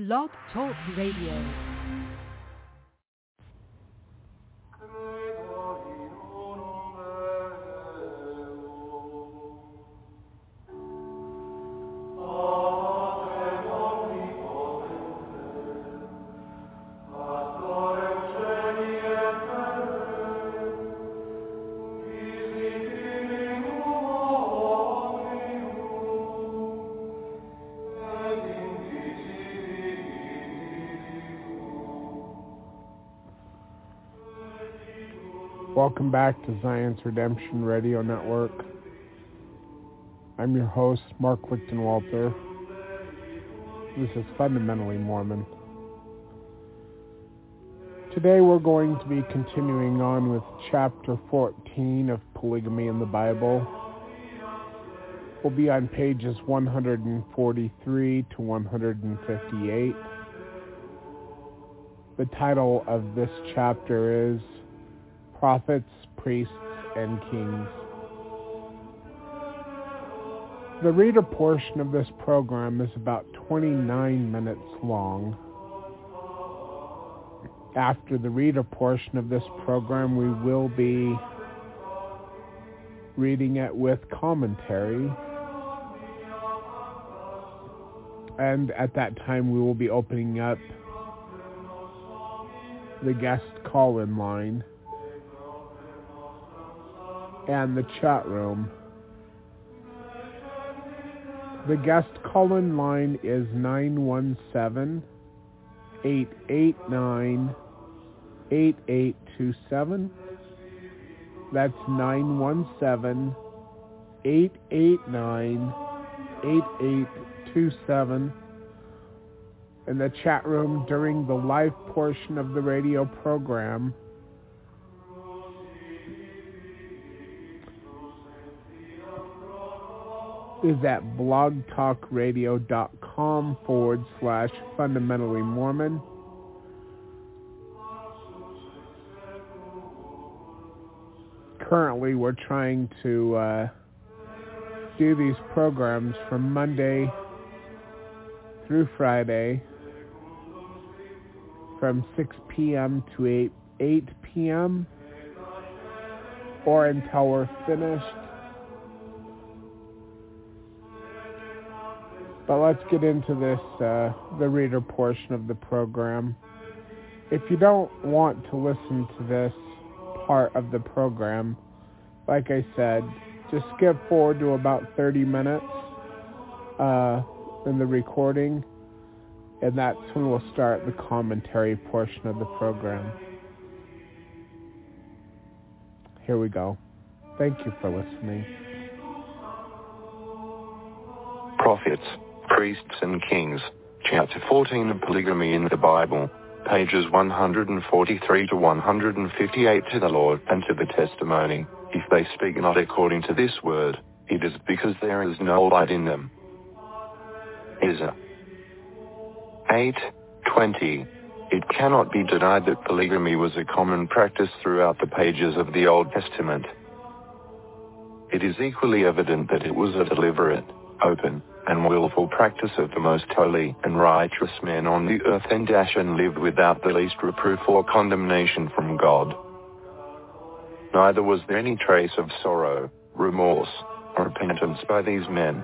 Blog Talk Radio. Welcome back to Zion's Redemption Radio Network. I'm your host, Mark Wichton Walter. This is Fundamentally Mormon. Today we're going to be continuing on with chapter 14 of Polygamy in the Bible. We'll be on pages 143 to 158. The title of this chapter is prophets, priests, and kings. The reader portion of this program is about 29 minutes long. After the reader portion of this program, we will be reading it with commentary. And at that time, we will be opening up the guest call-in line and the chat room. The guest call-in line is 917-889-8827. That's 917-889-8827. In the chat room during the live portion of the radio program, is at blogtalkradio.com forward slash fundamentally Mormon. Currently, we're trying to uh, do these programs from Monday through Friday from 6 p.m. to 8, 8 p.m. or until we're finished But let's get into this, uh, the reader portion of the program. If you don't want to listen to this part of the program, like I said, just skip forward to about 30 minutes uh, in the recording, and that's when we'll start the commentary portion of the program. Here we go. Thank you for listening. Prophets Priests and Kings, chapter 14 of Polygamy in the Bible, pages 143 to 158 to the Lord and to the testimony, if they speak not according to this word, it is because there is no light in them. Ezra 8:20 It cannot be denied that polygamy was a common practice throughout the pages of the Old Testament. It is equally evident that it was a deliberate, open, and willful practice of the most holy and righteous men on the earth and dash and lived without the least reproof or condemnation from God. Neither was there any trace of sorrow, remorse, or repentance by these men.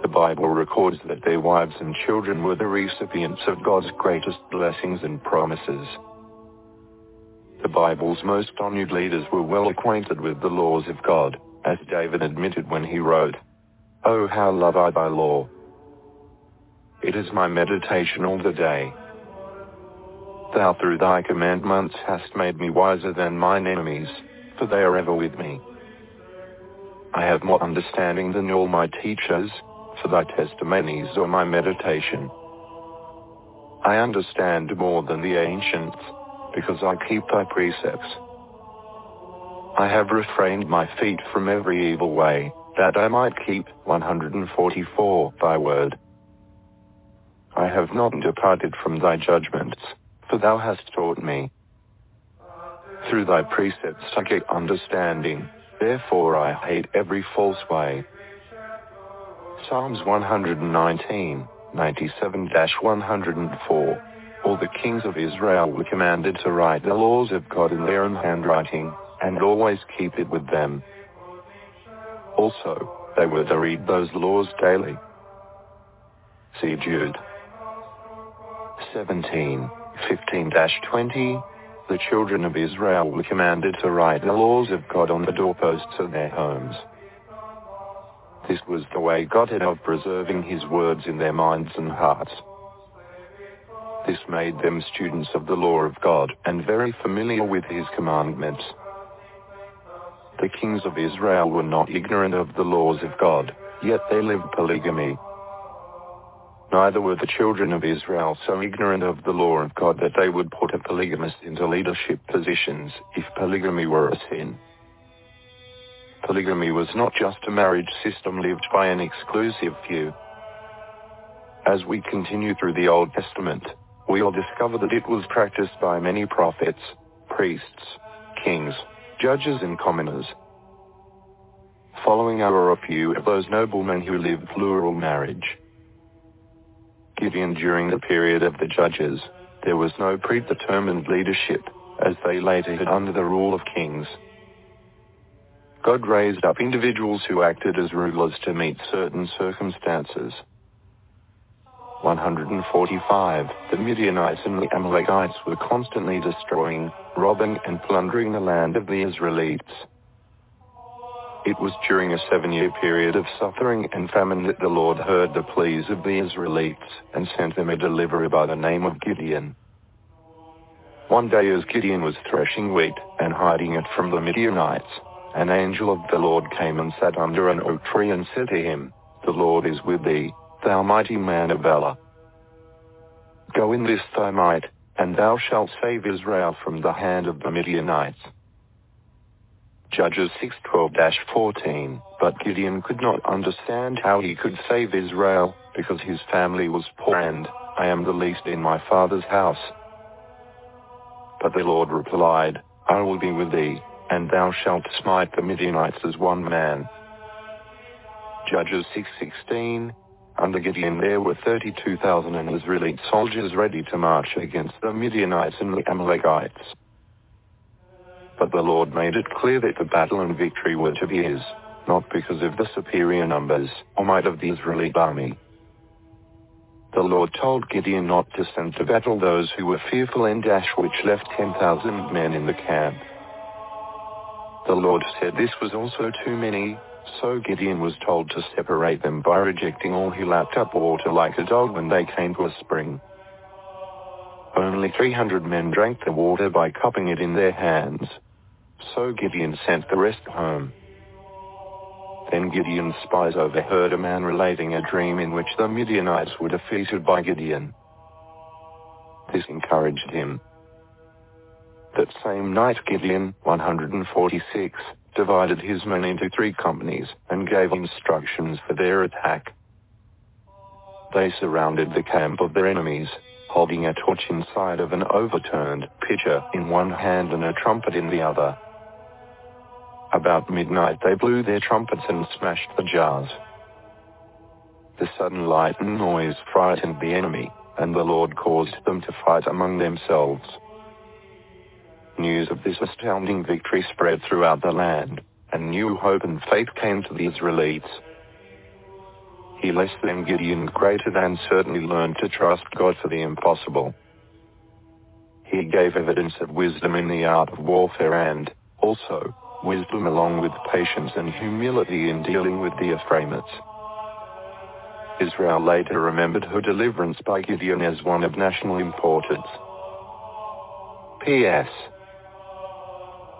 The Bible records that their wives and children were the recipients of God's greatest blessings and promises. The Bible's most honored leaders were well acquainted with the laws of God, as David admitted when he wrote, Oh how love I thy law. It is my meditation all the day. Thou through thy commandments hast made me wiser than mine enemies, for they are ever with me. I have more understanding than all my teachers, for thy testimonies are my meditation. I understand more than the ancients, because I keep thy precepts. I have refrained my feet from every evil way, that I might keep 144 thy word. I have not departed from thy judgments, for thou hast taught me. Through thy precepts I get understanding, therefore I hate every false way. Psalms 119, 97-104. All the kings of Israel were commanded to write the laws of God in their own handwriting, and always keep it with them. Also, they were to read those laws daily. See Jude. 17, 15-20, the children of Israel were commanded to write the laws of God on the doorposts of their homes. This was the way God had of preserving his words in their minds and hearts. This made them students of the law of God and very familiar with his commandments. The kings of Israel were not ignorant of the laws of God, yet they lived polygamy. Neither were the children of Israel so ignorant of the law of God that they would put a polygamist into leadership positions if polygamy were a sin. Polygamy was not just a marriage system lived by an exclusive few. As we continue through the Old Testament, we will discover that it was practiced by many prophets, priests, kings, judges and commoners. Following are a few of those noblemen who lived plural marriage. Gideon during the period of the judges, there was no predetermined leadership, as they later had under the rule of kings. God raised up individuals who acted as rulers to meet certain circumstances. 145, the Midianites and the Amalekites were constantly destroying, robbing and plundering the land of the Israelites. It was during a seven-year period of suffering and famine that the Lord heard the pleas of the Israelites and sent them a deliverer by the name of Gideon. One day as Gideon was threshing wheat and hiding it from the Midianites, an angel of the Lord came and sat under an oak tree and said to him, The Lord is with thee, thou mighty man of valor. Go in this thy might, and thou shalt save Israel from the hand of the Midianites. Judges 6:12-14 But Gideon could not understand how he could save Israel, because his family was poor and, I am the least in my father's house. But the Lord replied, I will be with thee, and thou shalt smite the Midianites as one man. Judges 6:16 under Gideon there were 32,000 Israelite soldiers ready to march against the Midianites and the Amalekites. But the Lord made it clear that the battle and victory were to be his, not because of the superior numbers or might of the Israelite army. The Lord told Gideon not to send to battle those who were fearful and dash which left 10,000 men in the camp. The Lord said this was also too many, so Gideon was told to separate them by rejecting all who lapped up water like a dog when they came to a spring. Only 300 men drank the water by cupping it in their hands. So Gideon sent the rest home. Then Gideon's spies overheard a man relating a dream in which the Midianites were defeated by Gideon. This encouraged him. That same night Gideon, 146, divided his men into three companies and gave instructions for their attack. They surrounded the camp of their enemies, holding a torch inside of an overturned pitcher in one hand and a trumpet in the other. About midnight they blew their trumpets and smashed the jars. The sudden light and noise frightened the enemy, and the Lord caused them to fight among themselves. News of this astounding victory spread throughout the land, and new hope and faith came to the Israelites. He less than Gideon greater than certainly learned to trust God for the impossible. He gave evidence of wisdom in the art of warfare and, also, wisdom along with patience and humility in dealing with the Ephraimites. Israel later remembered her deliverance by Gideon as one of national importance. P.S.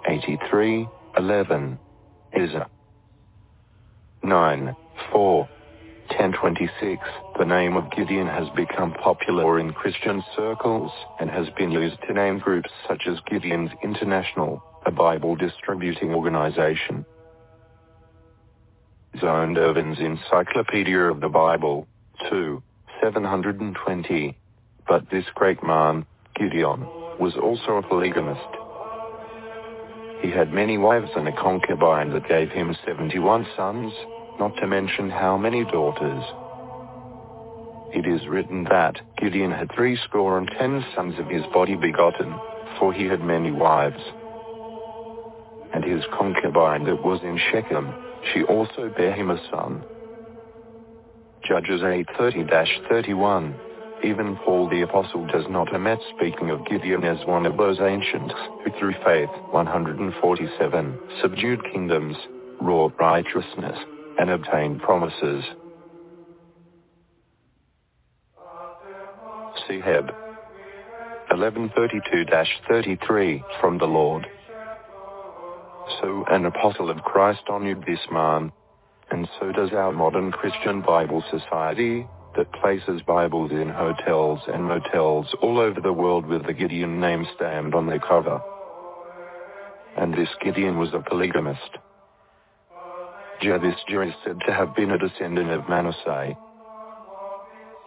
83, 11. Isa. 9, 4. 1026. The name of Gideon has become popular in Christian circles and has been used to name groups such as Gideon's International, a Bible distributing organization. Zondervan's Encyclopedia of the Bible, 2, 720. But this great man, Gideon, was also a polygamist. He had many wives and a concubine that gave him 71 sons, not to mention how many daughters. it is written that Gideon had threescore and ten sons of his body begotten, for he had many wives. And his concubine that was in Shechem, she also bare him a son. Judges 8:30-31. Even Paul the Apostle does not omit speaking of Gideon as one of those ancients who through faith 147 subdued kingdoms, wrought righteousness, and obtained promises. Seheb 1132-33 from the Lord. So an apostle of Christ honored this man, and so does our modern Christian Bible Society, that places Bibles in hotels and motels all over the world with the Gideon name stamped on their cover. And this Gideon was a polygamist. Javisja is said to have been a descendant of Manasseh.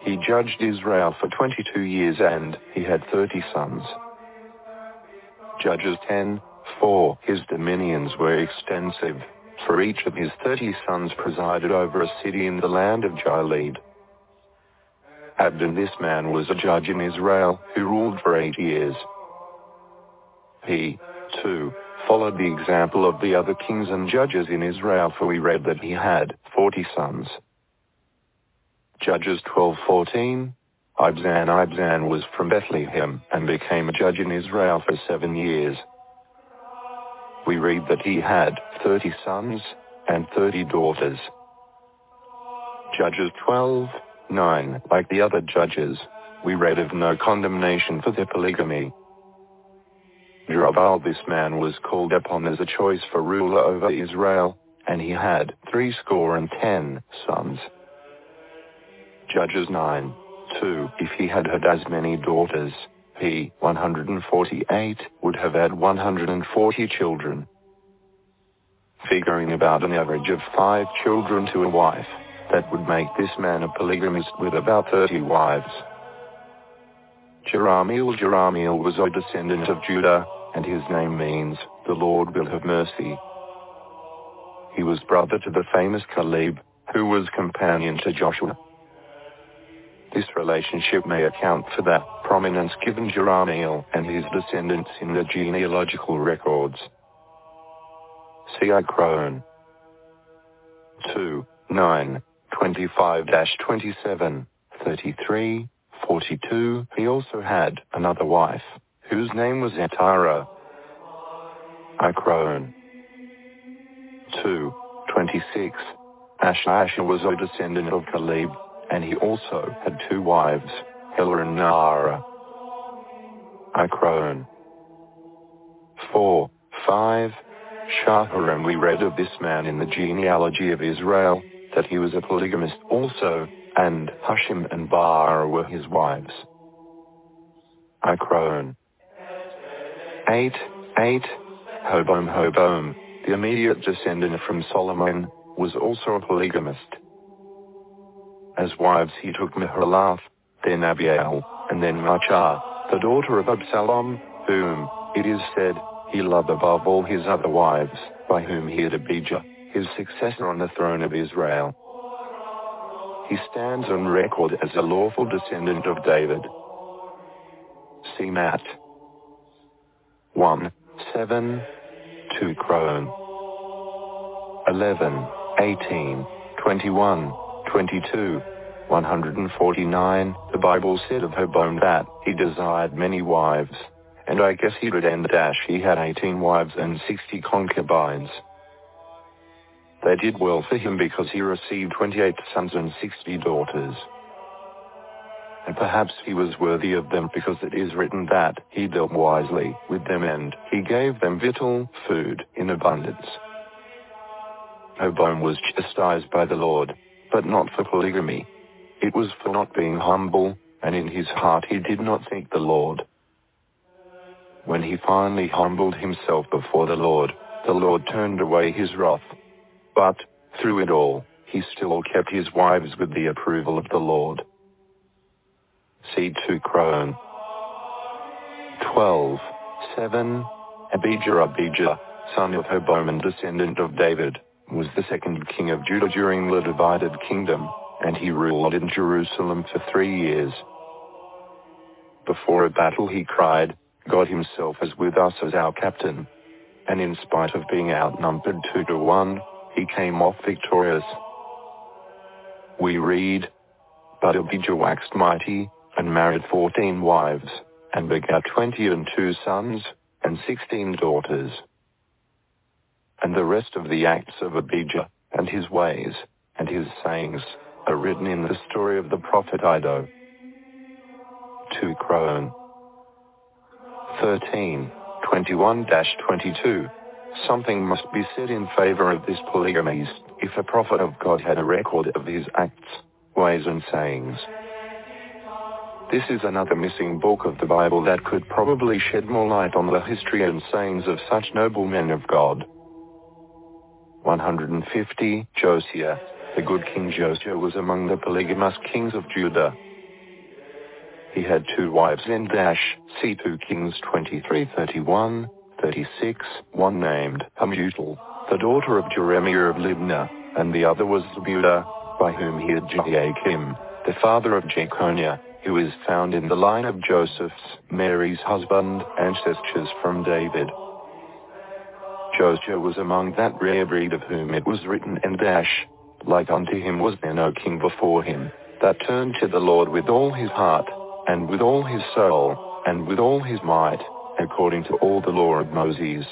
He judged Israel for 22 years and he had 30 sons. Judges 10, 4. His dominions were extensive, for each of his 30 sons presided over a city in the land of Gilead. Abdon this man was a judge in Israel who ruled for eight years. He, too, followed the example of the other kings and judges in Israel for we read that he had 40 sons. Judges 12:14. Ibzan Ibzan was from Bethlehem and became a judge in Israel for seven years. We read that he had 30 sons and 30 daughters. Judges 12, 9. Like the other judges, we read of no condemnation for their polygamy. Jerubbaal this man was called upon as a choice for ruler over Israel, and he had threescore and ten sons. Judges 9. 2. If he had had as many daughters, he, 148, would have had 140 children. Figuring about an average of five children to a wife, that would make this man a polygamist with about 30 wives. Jerahmeel Jerahmeel was a descendant of Judah, and his name means, the Lord will have mercy. He was brother to the famous Caleb, who was companion to Joshua. This relationship may account for that prominence given Jerahmeel and his descendants in the genealogical records. See Crone. 2, 9, 25-27, 33, 42. He also had another wife, whose name was Atara. Ikron. 2, 26. Asher Asher was a descendant of Caleb, and he also had two wives, Hela and Naara. Ikron. 4, 5. Shahar we read of this man in the genealogy of Israel, that he was a polygamist also, and Hushim and Bar were his wives. Ikron. 8, 8. Rehoboam Rehoboam, the immediate descendant from Solomon, was also a polygamist. As wives he took Mahalath, then Abiel, and then Maachah, the daughter of Absalom, whom, it is said, he loved above all his other wives, by whom he had Abijah, his successor on the throne of Israel. He stands on record as a lawful descendant of David. See Matt. 1, 7, 2 Crone. 11, 18, 21, 22, 149, the Bible said of Rehoboam that he desired many wives, and I guess he would end the dash he had 18 wives and 60 concubines. They did well for him because he received 28 sons and 60 daughters. And perhaps he was worthy of them because it is written that he dealt wisely with them and he gave them victual, food, in abundance. Rehoboam was chastised by the Lord, but not for polygamy. It was for not being humble, and in his heart he did not seek the Lord. When he finally humbled himself before the Lord, the Lord turned away his wrath. But, through it all, he still kept his wives with the approval of the Lord. See 2 Crone. 12. 7. Abijah Abijah, son of Rehoboam and descendant of David, was the second king of Judah during the divided kingdom, and he ruled in Jerusalem for three years. Before a battle he cried, God himself is with us as our captain. And in spite of being outnumbered two to one, he came off victorious. We read, But Abijah waxed mighty, and married fourteen wives, and begat twenty and two sons, and sixteen daughters. And the rest of the acts of Abijah, and his ways, and his sayings, are written in the story of the prophet Iddo. 2 Crone 13, 21-22. Something must be said in favor of this polygamy if a prophet of God had a record of his acts, ways and sayings. This is another missing book of the Bible that could probably shed more light on the history and sayings of such noble men of God. 150. Josiah. The good King Josiah was among the polygamous kings of Judah. He had two wives in Dash, see 2 Kings 23, 31, 36, one named Hamutal, the daughter of Jeremiah of Libnah, and the other was Zebudah, by whom he had Jehoiakim, the father of Jeconiah, who is found in the line of Joseph's, Mary's husband, ancestors from David. Josiah was among that rare breed of whom it was written in Dash, like unto him was there no king before him, that turned to the Lord with all his heart, and with all his soul, and with all his might, according to all the law of Moses.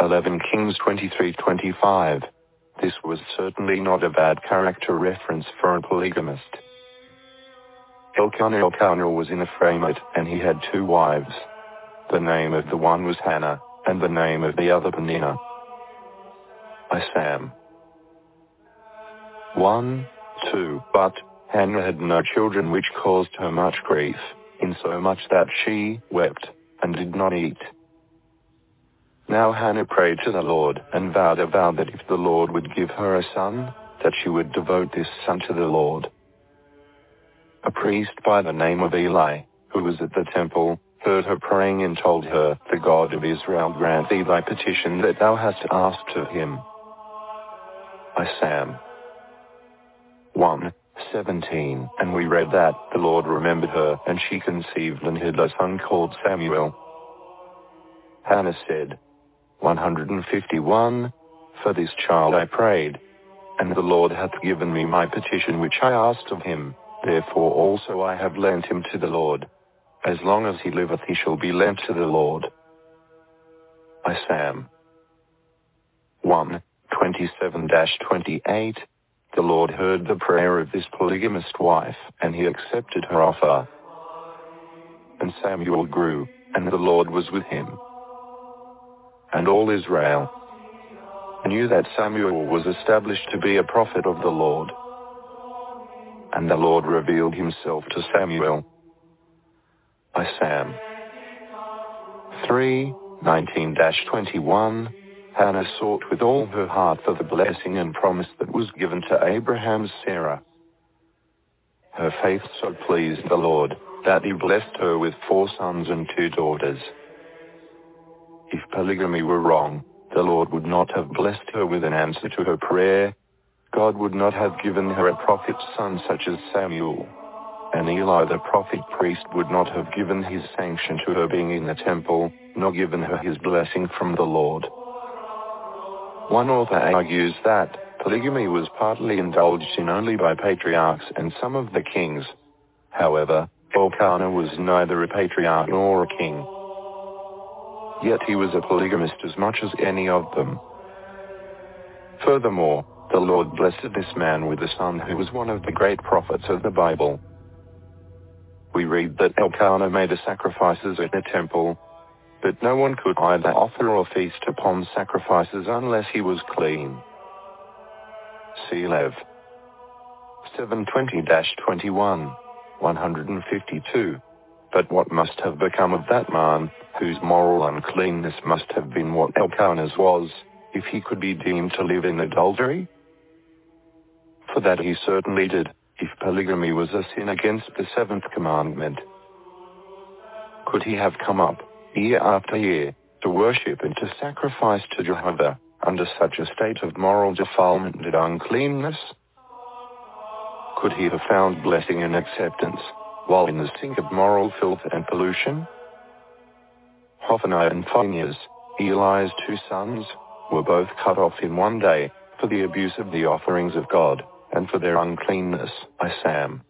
11 Kings 23-25. This was certainly not a bad character reference for a polygamist. Elkanah Elkanah was in Ephraimite, and he had two wives. The name of the one was Hannah, and the name of the other Peninnah. Isam. 1, 2. But Hannah had no children which caused her much grief, insomuch that she wept, and did not eat. Now Hannah prayed to the Lord, and vowed a vow that if the Lord would give her a son, that she would devote this son to the Lord. A priest by the name of Eli, who was at the temple, heard her praying and told her, The God of Israel grant thee thy petition that thou hast asked of him. Isam 1, 17, and we read that the Lord remembered her, and she conceived and had a son called Samuel. Hannah said, 151, For this child I prayed, and the Lord hath given me my petition which I asked of him, therefore also I have lent him to the Lord. As long as he liveth he shall be lent to the Lord. Isam 1, 27-28, the Lord heard the prayer of this polygamist wife, and he accepted her offer. And Samuel grew, and the Lord was with him. And all Israel knew that Samuel was established to be a prophet of the Lord. And the Lord revealed himself to Samuel. Isam 3, 19-21, Hannah sought with all her heart for the blessing and promise that was given to Abraham's Sarah. Her faith so pleased the Lord that he blessed her with four sons and two daughters. If polygamy were wrong, the Lord would not have blessed her with an answer to her prayer. God would not have given her a prophet's son such as Samuel. And Eli the prophet priest would not have given his sanction to her being in the temple, nor given her his blessing from the Lord. One author argues that polygamy was partly indulged in only by patriarchs and some of the kings. However, Elkanah was neither a patriarch nor a king. Yet he was a polygamist as much as any of them. Furthermore, the Lord blessed this man with a son who was one of the great prophets of the Bible. We read that Elkanah made the sacrifices at the temple, but no one could either offer or feast upon sacrifices unless he was clean. See Lev 720-21, 152. But what must have become of that man, whose moral uncleanness must have been what Elkanah's was, if he could be deemed to live in adultery? For that he certainly did, if polygamy was a sin against the seventh commandment. Could he have come up, year after year, to worship and to sacrifice to Jehovah, under such a state of moral defilement and uncleanness? Could he have found blessing and acceptance while in the sink of moral filth and pollution? Hophni and Phinehas, Eli's two sons, were both cut off in one day for the abuse of the offerings of God and for their uncleanness. by Sam.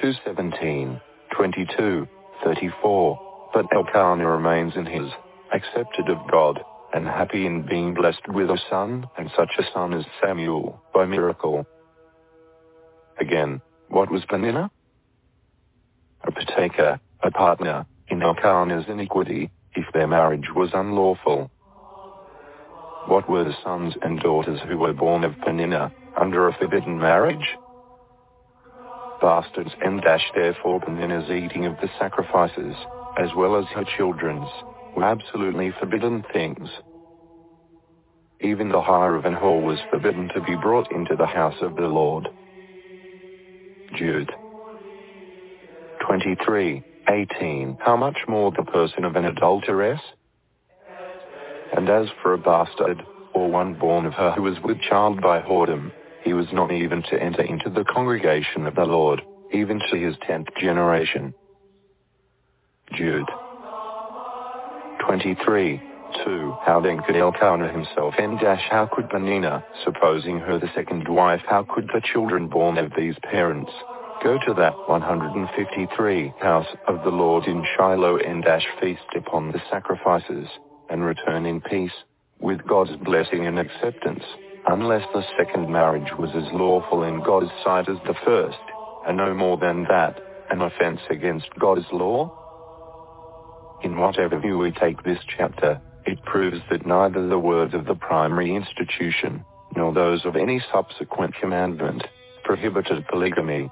217, 22, 34. But Elkanah remains in his, accepted of God, and happy in being blessed with a son, and such a son as Samuel, by miracle. Again, what was Peninnah? A partaker, a partner, in Elkanah's iniquity, if their marriage was unlawful. What were the sons and daughters who were born of Peninnah, under a forbidden marriage? Bastards and dash therefore Peninnah's eating of the sacrifices, as well as her children's, were absolutely forbidden things. Even the hire of an whore was forbidden to be brought into the house of the Lord. Jude 23, 18 How much more the person of an adulteress? And as for a bastard, or one born of her who was with child by whoredom, he was not even to enter into the congregation of the Lord, even to his tenth generation. Jude 23, 2. How then could Elkanah himself end dash how could Peninnah, supposing her the second wife how could the children born of these parents, go to that 153 house of the Lord in Shiloh and dash feast upon the sacrifices, and return in peace, with God's blessing and acceptance, unless the second marriage was as lawful in God's sight as the first, and no more than that, an offense against God's law? In whatever view we take this chapter, it proves that neither the words of the primary institution, nor those of any subsequent commandment, prohibited polygamy.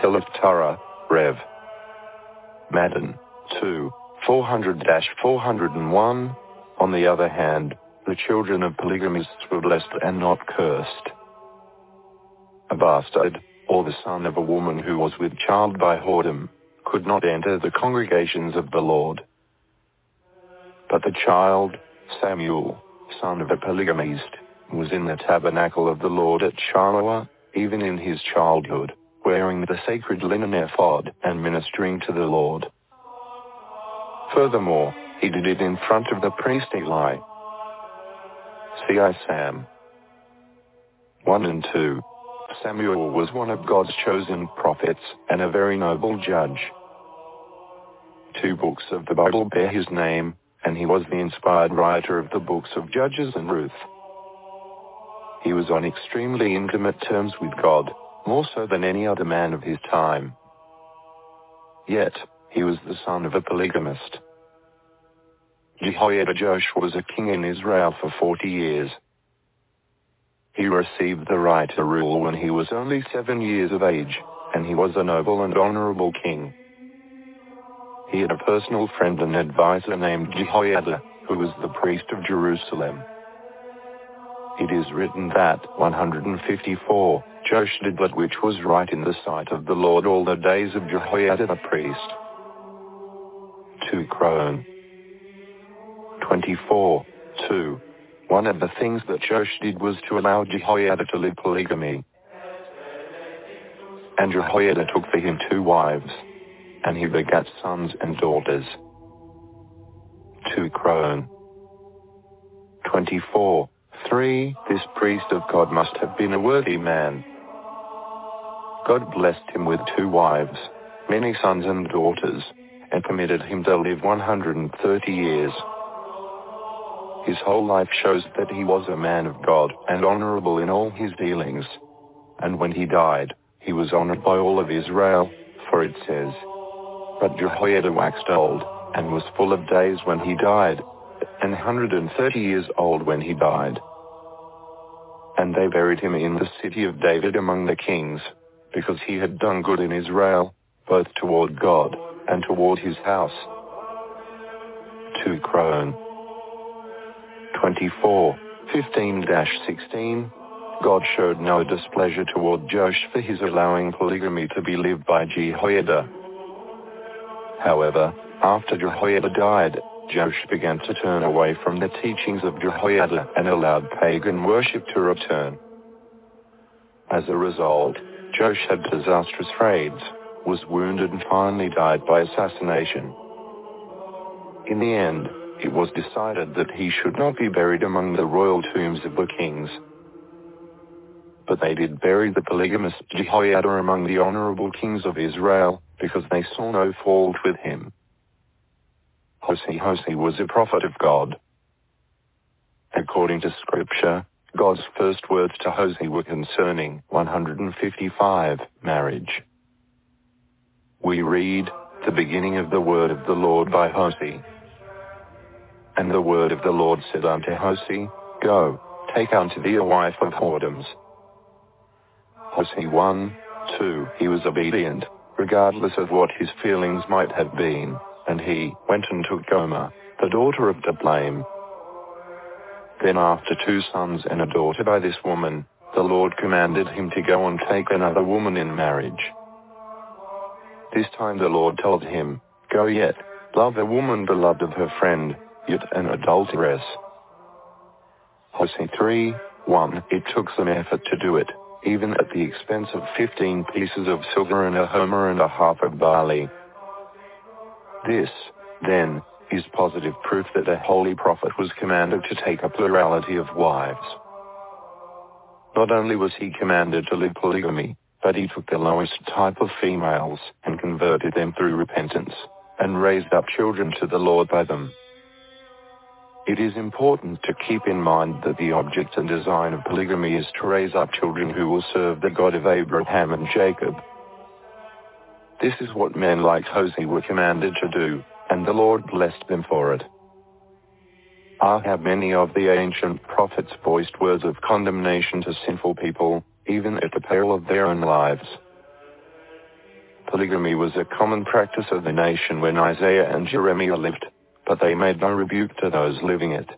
Torah, Rev. Madan, 2, 400-401. On the other hand, the children of polygamists were blessed and not cursed. A bastard, or the son of a woman who was with child by whoredom, could not enter the congregations of the Lord. But the child, Samuel, son of a polygamist, was in the tabernacle of the Lord at Shiloh, even in his childhood, wearing the sacred linen ephod and ministering to the Lord. Furthermore, he did it in front of the priest Eli. See I Sam 1 and 2. Samuel was one of God's chosen prophets and a very noble judge. Two books of the Bible bear his name, and he was the inspired writer of the books of Judges and Ruth. He was on extremely intimate terms with God, more so than any other man of his time. Yet, he was the son of a polygamist. Jehoiada Joash was a king in Israel for 40 years. He received the right to rule when he was only seven years of age, and he was a noble and honorable king. He had a personal friend and advisor named Jehoiada, who was the priest of Jerusalem. It is written that 154, Joash did that which was right in the sight of the Lord all the days of Jehoiada the priest. 2 Crone 24, 2. One of the things that Joash did was to allow Jehoiada to live polygamy. And Jehoiada took for him two wives, and he begat sons and daughters. 2 Crone 24, 3. This priest of God must have been a worthy man. God blessed him with two wives, many sons and daughters, and permitted him to live 130 years. His whole life shows that he was a man of God and honorable in all his dealings. And when he died, he was honored by all of Israel, for it says, But Jehoiada waxed old, and was full of days when he died, and 130 years old when he died. And they buried him in the city of David among the kings, because he had done good in Israel, both toward God and toward his house. 2 Crone 24, 15-16, God showed no displeasure toward Joash for his allowing polygamy to be lived by Jehoiada. However, after Jehoiada died, Joash began to turn away from the teachings of Jehoiada and allowed pagan worship to return. As a result, Joash had disastrous raids, was wounded and finally died by assassination. In the end, it was decided that he should not be buried among the royal tombs of the kings. But they did bury the polygamist Jehoiada among the honorable kings of Israel, because they saw no fault with him. Hosea Hosea was a prophet of God. According to scripture, God's first words to Hosea were concerning 155 marriage. We read, the beginning of the word of the Lord by Hosea. And the word of the Lord said unto Hosea, Go, take unto thee a wife of whoredoms. Hosea 1, 2 He was obedient, regardless of what his feelings might have been, and he went and took Gomer, the daughter of Diblaim. Then after two sons and a daughter by this woman, the Lord commanded him to go and take another woman in marriage. This time the Lord told him, Go yet, love a woman beloved of her friend, yet an adulteress. Hosea 3, 1 It took some effort to do it, even at the expense of 15 pieces of silver and a homer and a half of barley. This, then, is positive proof that a holy prophet was commanded to take a plurality of wives. Not only was he commanded to live polygamy, but he took the lowest type of females and converted them through repentance, and raised up children to the Lord by them. It is important to keep in mind that the object and design of polygamy is to raise up children who will serve the God of Abraham and Jacob. This is what men like Hosea were commanded to do, and the Lord blessed them for it. Ah, how many of the ancient prophets voiced words of condemnation to sinful people, even at the peril of their own lives. Polygamy was a common practice of the nation when Isaiah and Jeremiah lived but they made no rebuke to those living it.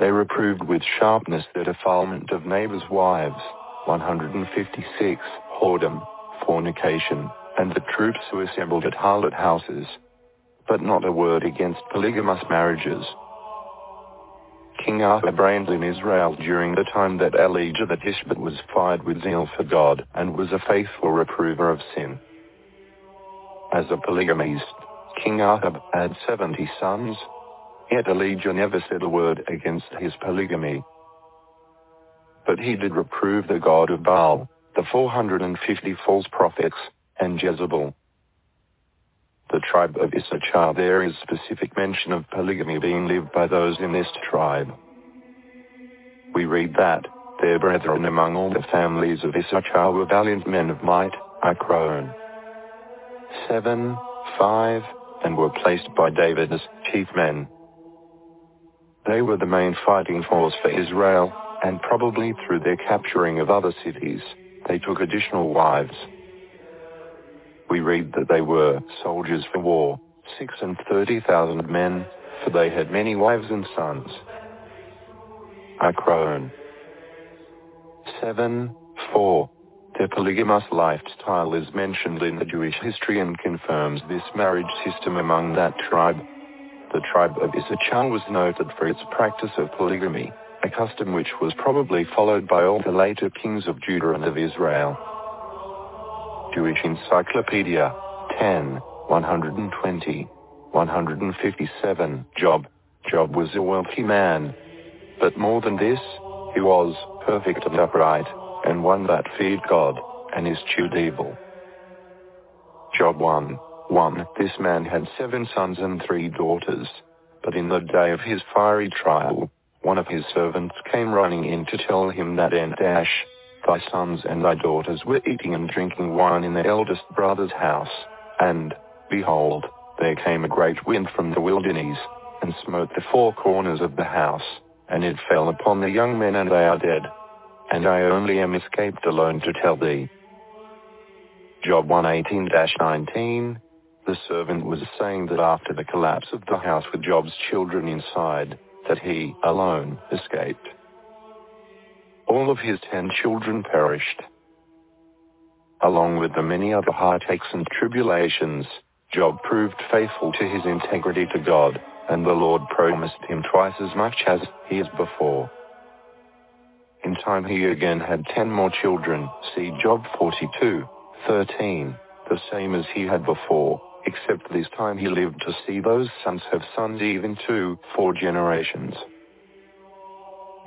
They reproved with sharpness the defilement of neighbors' wives, 156, whoredom, fornication, and the troops who assembled at harlot houses. But not a word against polygamous marriages. King Ahab reigned in Israel during the time that Elijah the Tishbite was fired with zeal for God and was a faithful reprover of sin. As a polygamist, King Ahab had 70 sons, yet Elijah never said a word against his polygamy. But he did reprove the god of Baal, the 450 false prophets, and Jezebel. The tribe of Issachar there is specific mention of polygamy being lived by those in this tribe. We read that, their brethren among all the families of Issachar were valiant men of might, Akron. 7, 5, and were placed by David as chief men. They were the main fighting force for Israel, and probably through their capturing of other cities, they took additional wives. We read that they were soldiers for war, six and thirty thousand men, for they had many wives and sons. Akron. 7, 4. The polygamous lifestyle is mentioned in the Jewish history and confirms this marriage system among that tribe. The tribe of Issachar was noted for its practice of polygamy, a custom which was probably followed by all the later kings of Judah and of Israel. Jewish Encyclopedia, 10, 120, 157, Job. Job was a wealthy man. But more than this, he was perfect and upright and one that feared God, and eschewed evil. Job 1. 1. This man had seven sons and three daughters. But in the day of his fiery trial, one of his servants came running in to tell him that and dash, thy sons and thy daughters were eating and drinking wine in their eldest brother's house. And, behold, there came a great wind from the wilderness, and smote the four corners of the house, and it fell upon the young men and they are dead and I only am escaped alone to tell thee. Job 118-19, the servant was saying that after the collapse of the house with Job's children inside, that he, alone, escaped. All of his ten children perished. Along with the many other heartaches and tribulations, Job proved faithful to his integrity to God, and the Lord promised him twice as much as he has before. In time he again had ten more children, see Job 42, 13, the same as he had before, except this time he lived to see those sons have sons even to four generations.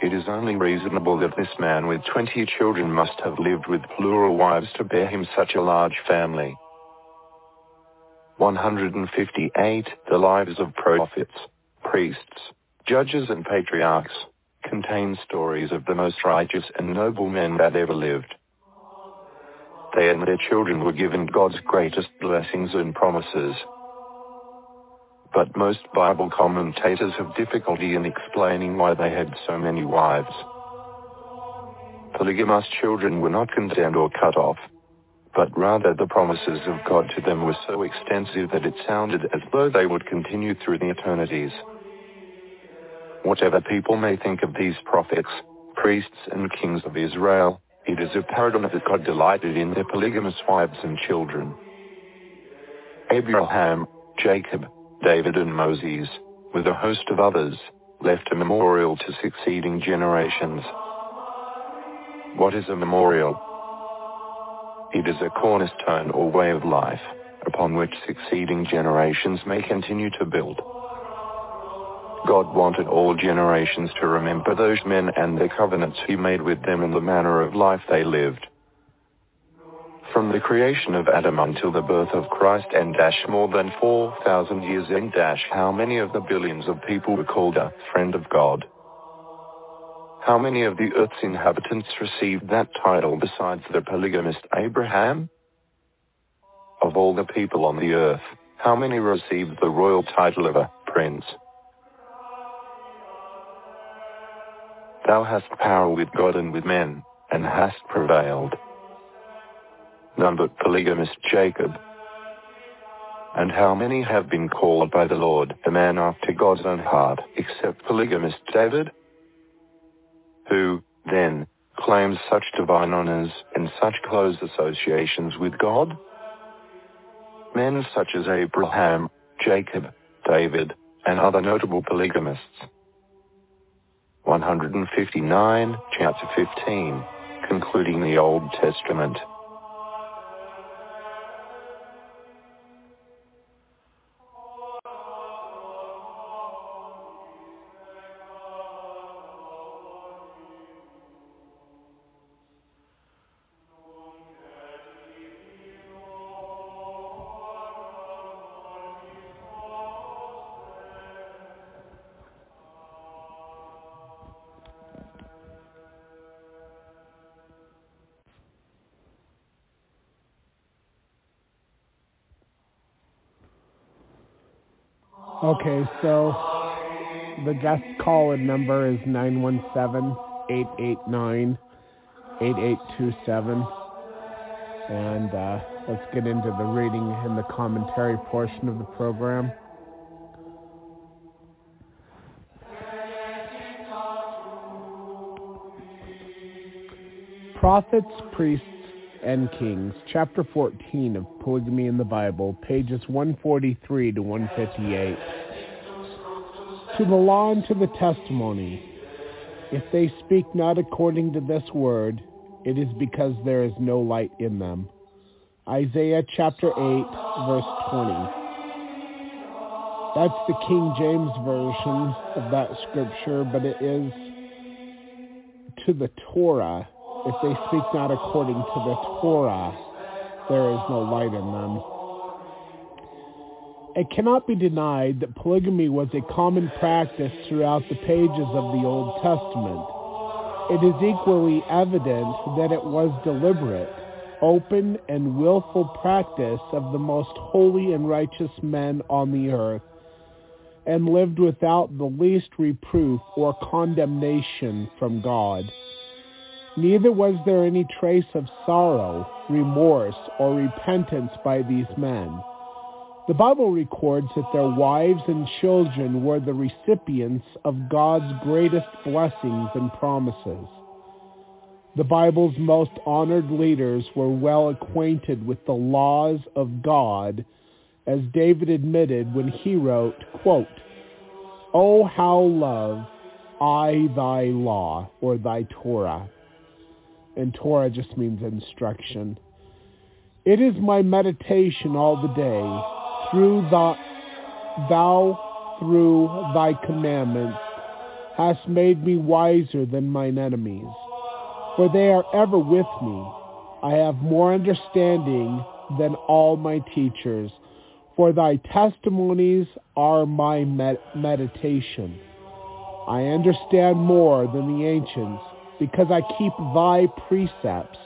It is only reasonable that this man with twenty children must have lived with plural wives to bear him such a large family. 158 The lives of prophets, priests, judges and patriarchs contain stories of the most righteous and noble men that ever lived. They and their children were given God's greatest blessings and promises. But most Bible commentators have difficulty in explaining why they had so many wives. Polygamous children were not condemned or cut off, but rather the promises of God to them were so extensive that it sounded as though they would continue through the eternities. Whatever people may think of these prophets, priests and kings of Israel, it is a apparent that God delighted in their polygamous wives and children. Abraham, Jacob, David and Moses, with a host of others, left a memorial to succeeding generations. What is a memorial? It is a cornerstone or way of life, upon which succeeding generations may continue to build. God wanted all generations to remember those men and the covenants he made with them and the manner of life they lived. From the creation of Adam until the birth of Christ and dash more than 4,000 years in dash how many of the billions of people were called a friend of God? How many of the earth's inhabitants received that title besides the polygamist Abraham? Of all the people on the earth, how many received the royal title of a prince? Thou hast power with God and with men, and hast prevailed. None but polygamist Jacob. And how many have been called by the Lord, a man after God's own heart, except polygamist David? Who, then, claims such divine honors and such close associations with God? Men such as Abraham, Jacob, David, and other notable polygamists 159, chapter 15, concluding the Old Testament. Okay, so the guest call-in number is 917-889-8827. And uh, let's get into the reading and the commentary portion of the program. Prophets, priests, and Kings, chapter 14 of Polygamy in the Bible, pages 143 to 158. To the law and to the testimony, if they speak not according to this word, it is because there is no light in them. Isaiah chapter 8, verse 20. That's the King James Version of that scripture, but it is to the Torah if they speak not according to the Torah, there is no light in them. It cannot be denied that polygamy was a common practice throughout the pages of the Old Testament. It is equally evident that it was deliberate, open, and willful practice of the most holy and righteous men on the earth, and lived without the least reproof or condemnation from God. Neither was there any trace of sorrow, remorse, or repentance by these men. The Bible records that their wives and children were the recipients of God's greatest blessings and promises. The Bible's most honored leaders were well acquainted with the laws of God as David admitted when he wrote, quote, Oh, how love I thy law, or thy Torah. And Torah just means instruction. It is my meditation all the day, through the, thou through thy commandments hast made me wiser than mine enemies. For they are ever with me. I have more understanding than all my teachers. For thy testimonies are my med- meditation. I understand more than the ancients, because I keep thy precepts.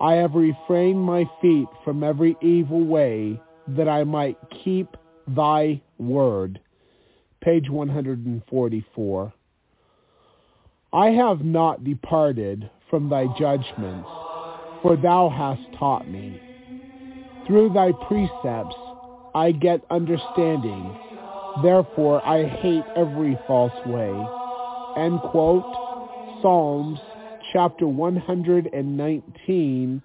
I have refrained my feet from every evil way, that I might keep thy word. Page 144. I have not departed from thy judgments, for thou hast taught me. Through thy precepts I get understanding. Therefore I hate every false way. End quote. Psalms chapter 119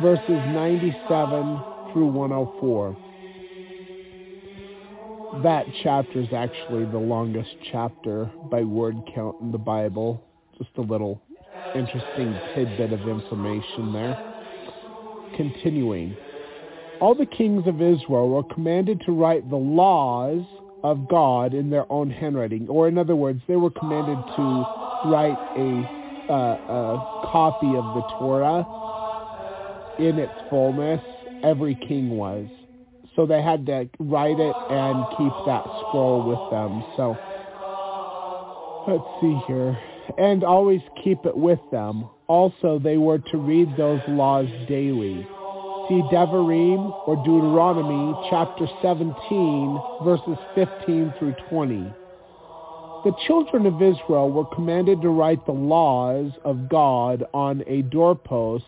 verses 97 through 104. That chapter is actually the longest chapter by word count in the Bible. Just a little interesting tidbit of information there. Continuing. All the kings of Israel were commanded to write the laws of God in their own handwriting. Or in other words, they were commanded to write a, uh, a copy of the Torah in its fullness. Every king was. So they had to write it and keep that scroll with them. So let's see here. And always keep it with them. Also, they were to read those laws daily. See Devarim or Deuteronomy chapter 17, verses 15 through 20. The children of Israel were commanded to write the laws of God on a doorpost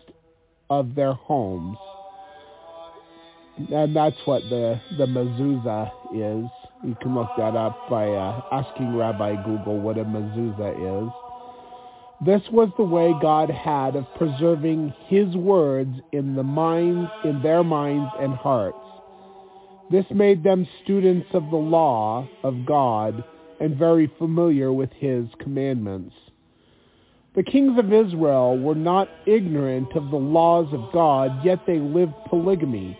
of their homes and that's what the the mezuzah is. You can look that up by uh, asking Rabbi Google what a mezuzah is. This was the way God had of preserving His words in the minds, in their minds and hearts. This made them students of the law of God and very familiar with His commandments. The kings of Israel were not ignorant of the laws of God, yet they lived polygamy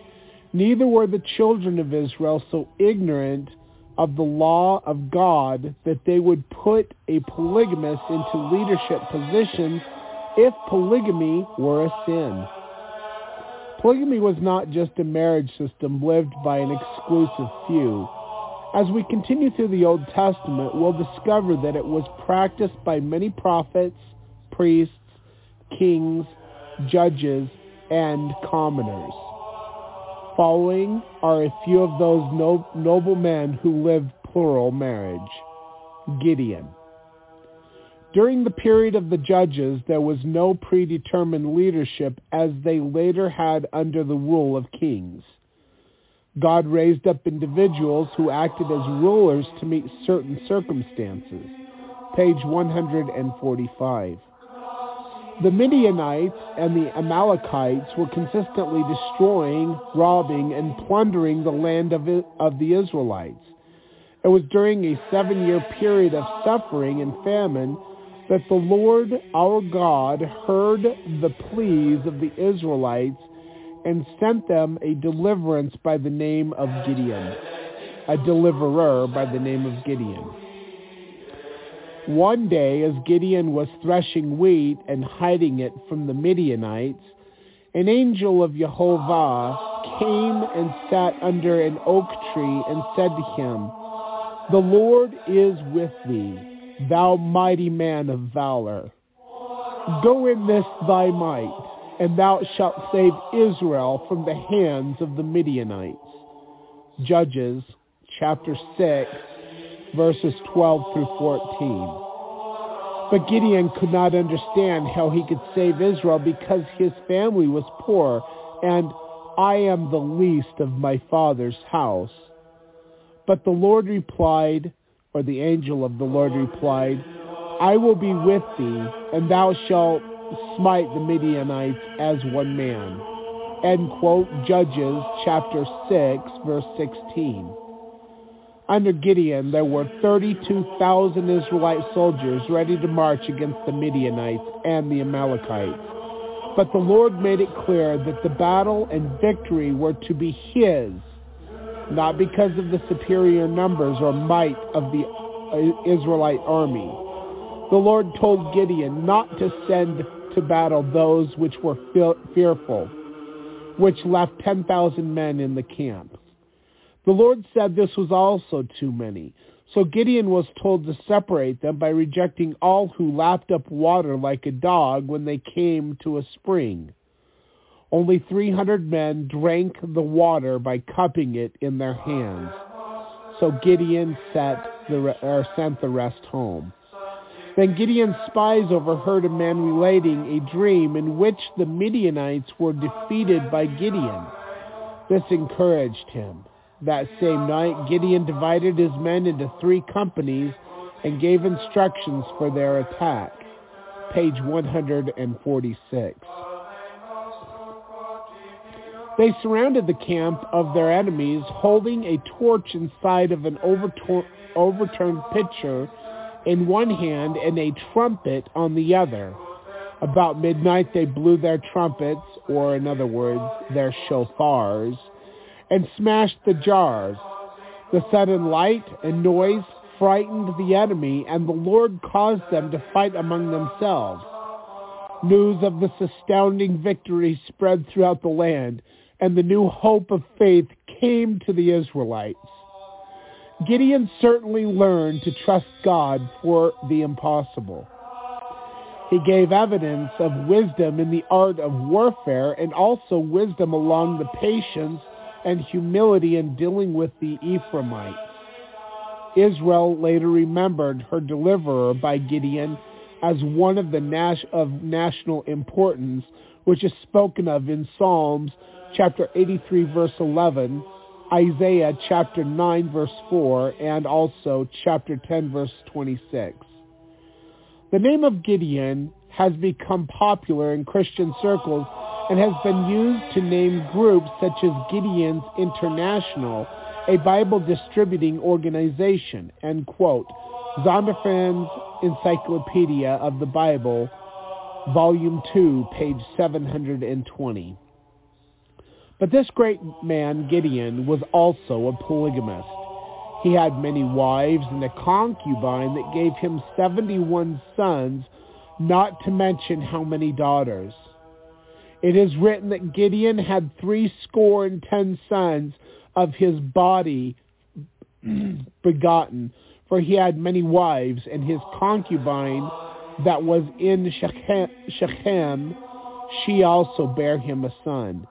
Neither were the children of Israel so ignorant of the law of God that they would put a polygamist into leadership positions if polygamy were a sin. Polygamy was not just a marriage system lived by an exclusive few. As we continue through the Old Testament, we'll discover that it was practiced by many prophets, priests, kings, judges, and commoners. Following are a few of those no- noble men who lived plural marriage. Gideon. During the period of the judges, there was no predetermined leadership as they later had under the rule of kings. God raised up individuals who acted as rulers to meet certain circumstances. Page 145. The Midianites and the Amalekites were consistently destroying, robbing, and plundering the land of, of the Israelites. It was during a seven-year period of suffering and famine that the Lord our God heard the pleas of the Israelites and sent them a deliverance by the name of Gideon, a deliverer by the name of Gideon. One day, as Gideon was threshing wheat and hiding it from the Midianites, an angel of Jehovah came and sat under an oak tree and said to him, The Lord is with thee, thou mighty man of valor. Go in this thy might, and thou shalt save Israel from the hands of the Midianites. Judges chapter 6, verses 12 through 14. But Gideon could not understand how he could save Israel because his family was poor, and I am the least of my father's house. But the Lord replied, or the angel of the Lord replied, I will be with thee, and thou shalt smite the Midianites as one man. End quote, Judges chapter 6, verse 16. Under Gideon, there were 32,000 Israelite soldiers ready to march against the Midianites and the Amalekites. But the Lord made it clear that the battle and victory were to be his, not because of the superior numbers or might of the uh, Israelite army. The Lord told Gideon not to send to battle those which were fearful, which left 10,000 men in the camp. The Lord said this was also too many. So Gideon was told to separate them by rejecting all who lapped up water like a dog when they came to a spring. Only 300 men drank the water by cupping it in their hands. So Gideon set the, sent the rest home. Then Gideon's spies overheard a man relating a dream in which the Midianites were defeated by Gideon. This encouraged him. That same night, Gideon divided his men into three companies and gave instructions for their attack. Page 146. They surrounded the camp of their enemies, holding a torch inside of an overturned pitcher in one hand and a trumpet on the other. About midnight they blew their trumpets, or in other words, their shofars, and smashed the jars. The sudden light and noise frightened the enemy, and the Lord caused them to fight among themselves. News of this astounding victory spread throughout the land, and the new hope of faith came to the Israelites. Gideon certainly learned to trust God for the impossible. He gave evidence of wisdom in the art of warfare and also wisdom along the patience and humility in dealing with the Ephraimites. Israel later remembered her deliverer by Gideon as one of the nas- of national importance, which is spoken of in Psalms chapter 83 verse 11, Isaiah chapter 9 verse 4, and also chapter 10 verse 26. The name of Gideon has become popular in Christian circles and has been used to name groups such as Gideon's International, a Bible distributing organization, end quote. Zondervan's Encyclopedia of the Bible, Volume 2, page 720. But this great man, Gideon, was also a polygamist. He had many wives and a concubine that gave him 71 sons, not to mention how many daughters. It is written that Gideon had three score and ten sons of his body begotten, for he had many wives, and his concubine that was in Shechem, she also bare him a son.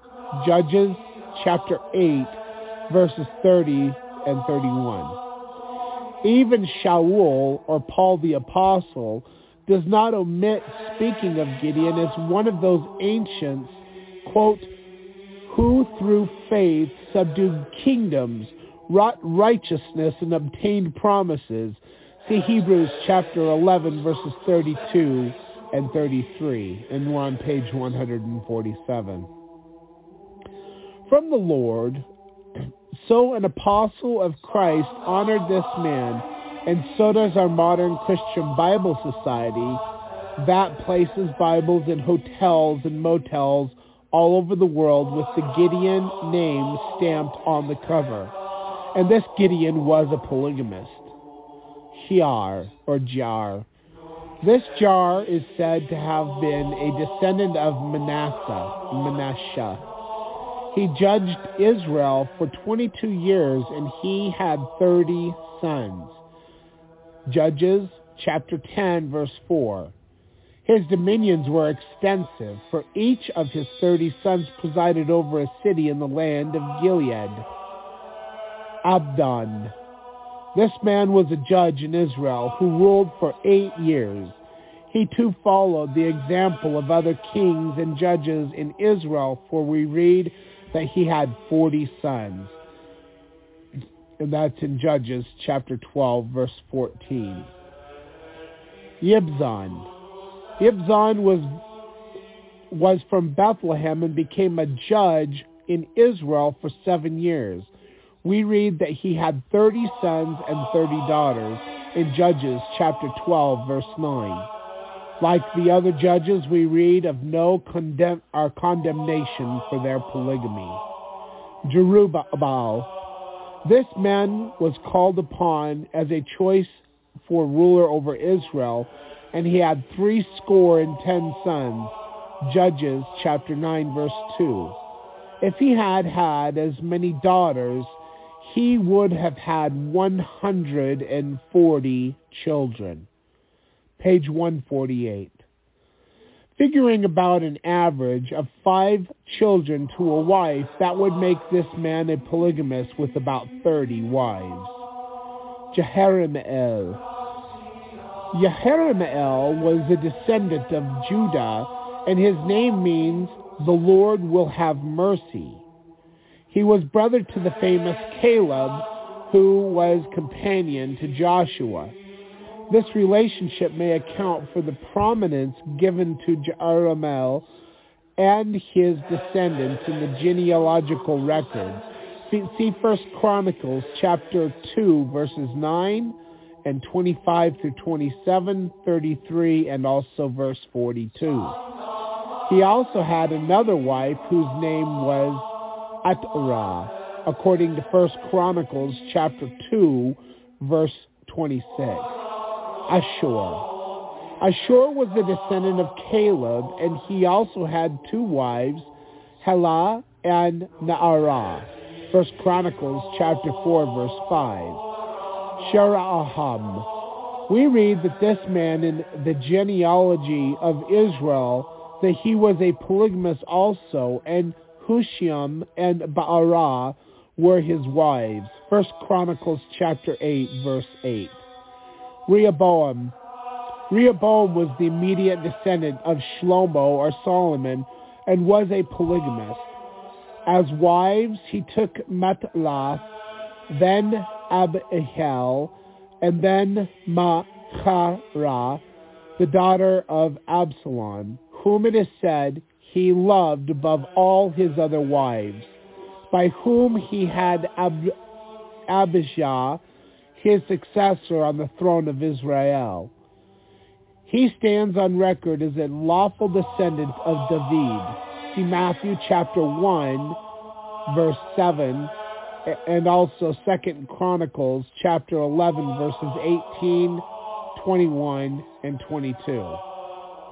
Judges chapter 8, verses 30 and 31. Even Shaul, or Paul the Apostle, does not omit speaking of Gideon as one of those ancients, quote, who through faith subdued kingdoms, wrought righteousness, and obtained promises. See Hebrews chapter 11, verses 32 and 33, and we're on page 147. From the Lord, so an apostle of Christ honored this man and so does our modern Christian Bible Society that places Bibles in hotels and motels all over the world with the Gideon name stamped on the cover. And this Gideon was a polygamist. Hiar, or Jair. This Jair is said to have been a descendant of Manasseh, Manasseh. He judged Israel for 22 years and he had 30 sons. Judges chapter 10, verse 4. His dominions were extensive, for each of his thirty sons presided over a city in the land of Gilead. Abdon. This man was a judge in Israel who ruled for eight years. He too followed the example of other kings and judges in Israel, for we read that he had forty sons and that's in Judges chapter 12, verse 14. Yibzan. Yibzan was was from Bethlehem and became a judge in Israel for seven years. We read that he had 30 sons and 30 daughters in Judges chapter 12, verse 9. Like the other judges, we read of no condemn, or condemnation for their polygamy. Jerubbaal. This man was called upon as a choice for ruler over Israel, and he had three score and ten sons. Judges chapter 9 verse 2. If he had had as many daughters, he would have had 140 children. Page 148. Figuring about an average of five children to a wife, that would make this man a polygamist with about 30 wives. Jerahmeel. Jerahmeel was a descendant of Judah, and his name means the Lord will have mercy. He was brother to the famous Caleb, who was companion to Joshua. This relationship may account for the prominence given to Jerahmeel and his descendants in the genealogical records. See First Chronicles chapter 2 verses 9 and 25 through 27, 33, and also verse 42. He also had another wife whose name was Atrah, according to First Chronicles chapter 2 verse 26. Ashur. Ashur was the descendant of Caleb, and he also had two wives, Helah and Naarah. First Chronicles chapter 4, verse 5. Sheraham. We read that this man in the genealogy of Israel, that he was a polygamist also, and Hushim and Ba'arah were his wives. First Chronicles chapter 8, verse 8. Rehoboam. Rehoboam was the immediate descendant of Shlomo or Solomon and was a polygamist. As wives, he took Matlath, then Abihail, and then Machara, the daughter of Absalom, whom it is said he loved above all his other wives, by whom he had Ab- Abijah, his successor on the throne of Israel. He stands on record as a lawful descendant of David. See Matthew chapter 1, verse 7, and also Second Chronicles chapter 11, verses 18, 21, and 22.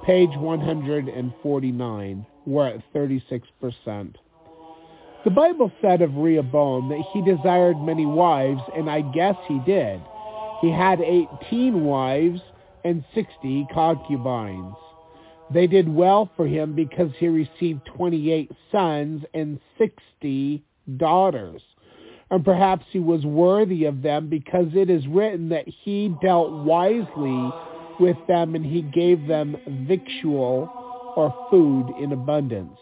Page 149. We're at 36%. The Bible said of Rehoboam that he desired many wives, and I guess he did. He had 18 wives and 60 concubines. They did well for him because he received 28 sons and 60 daughters. And perhaps he was worthy of them because it is written that he dealt wisely with them and he gave them victual or food in abundance.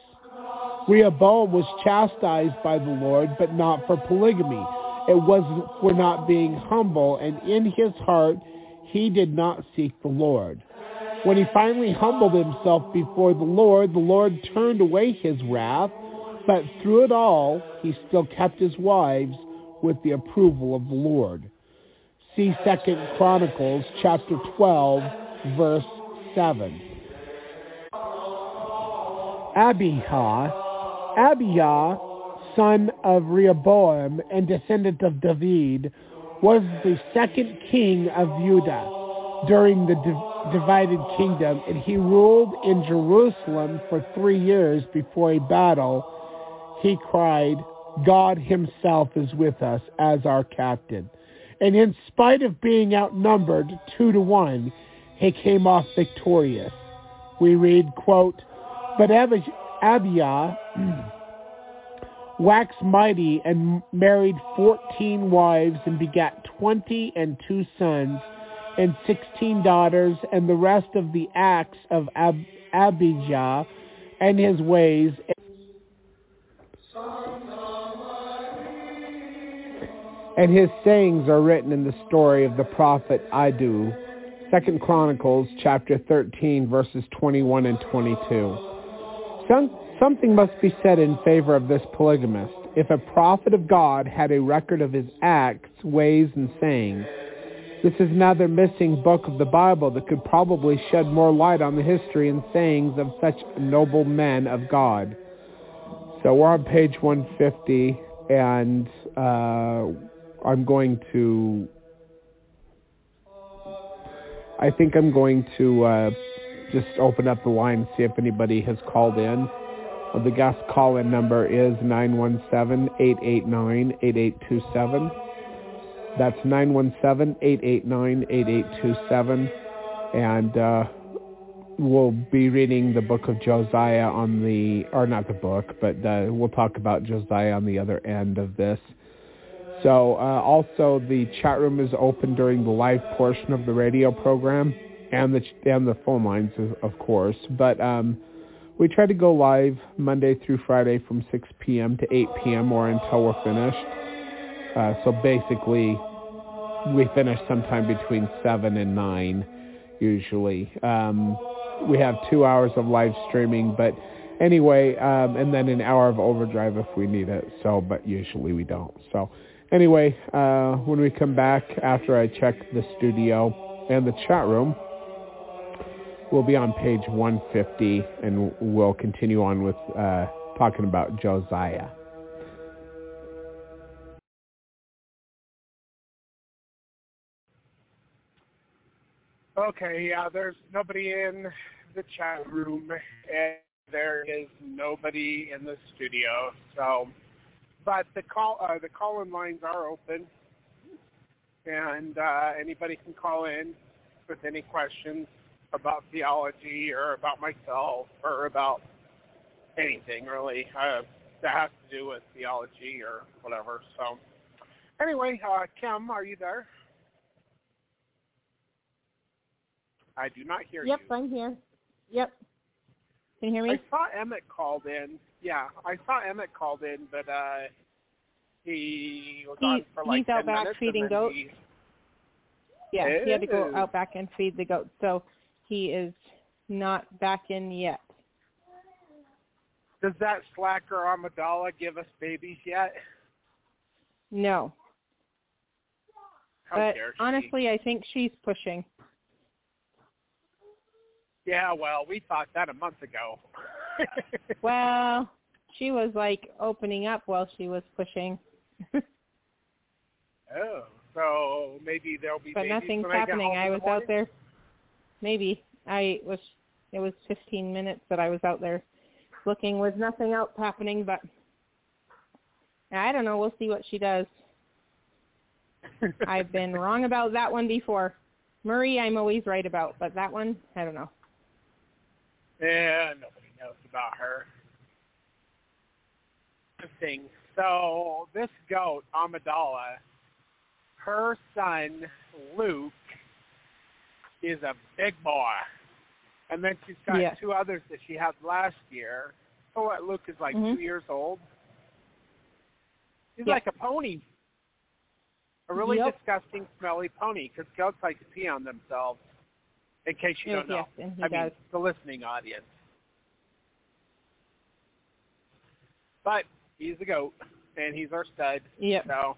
Rehoboam was chastised by the Lord, but not for polygamy. It was for not being humble, and in his heart he did not seek the Lord. When he finally humbled himself before the Lord, the Lord turned away his wrath, but through it all he still kept his wives with the approval of the Lord. See 2 Chronicles chapter 12, verse 7. Abijah Abijah, son of Rehoboam and descendant of David, was the second king of Judah during the divided kingdom, and he ruled in Jerusalem for three years before a battle. He cried, God himself is with us as our captain. And in spite of being outnumbered two to one, he came off victorious. We read, quote, But Abijah waxed mighty and married fourteen wives and begat twenty and two sons and sixteen daughters, and the rest of the acts of Ab- Abijah and his ways. And his sayings are written in the story of the prophet Iddo, Second Chronicles chapter 13, verses 21 and 22. Some, something must be said in favor of this polygamist. If a prophet of God had a record of his acts, ways, and sayings, this is another missing book of the Bible that could probably shed more light on the history and sayings of such noble men of God. So we're on page 150, and uh, I'm going to, I think I'm going to uh, just open up the line and see if anybody has called in. The guest call-in number is 917-889-8827. That's 917-889-8827. And uh, we'll be reading the book of Josiah on the, or not the book, but uh, we'll talk about Josiah on the other end of this. So uh, also the chat room is open during the live portion of the radio program and the and the phone lines, of course. But um, we try to go live Monday through Friday from 6 p.m. to 8 p.m. or until we're finished. Uh, so basically, we finish sometime between 7 and 9 usually. Um, we have two hours of live streaming, but anyway, um, and then an hour of overdrive if we need it. So, but usually we don't. So anyway, uh, when we come back after I check the studio and the chat room, we'll be on page 150 and we'll continue on with uh, talking about Josiah. Okay, yeah, there's nobody in the chat room, and there is nobody in the studio. So, but the call uh, the call-in lines are open, and uh, anybody can call in with any questions about theology or about myself or about anything really uh, that has to do with theology or whatever. So, anyway, uh, Kim, are you there? I do not hear yep, you. Yep, I'm here. Yep. Can you hear me? I saw Emmett called in. Yeah, I saw Emmett called in, but uh he was he, on for like he's out back feeding goats. He... Yeah, he had to go out back and feed the goats, so he is not back in yet. Does that slacker Amidala give us babies yet? No. How but dare she? honestly, I think she's pushing. Yeah, well, we thought that a month ago. well, she was like opening up while she was pushing. oh, so maybe there'll be but babies nothing's I happening. in I was morning? out there. Maybe I was. It was 15 minutes that I was out there looking with nothing else happening. But I don't know. We'll see what she does. I've been wrong about that one before. Murray, I'm always right about, but that one, I don't know. Yeah, nobody knows about her. Thing. So this goat, Amidala, her son Luke is a big boy, and then she's got Yeah. two others that she had last year. So? Luke is like Mhm. two years old. He's Yeah. like a pony, a really Yep. disgusting, smelly pony. Because goats like to pee on themselves. In case you Yes, don't know, yes, I does. mean the listening audience. But he's a goat, and he's our stud. Yep. So,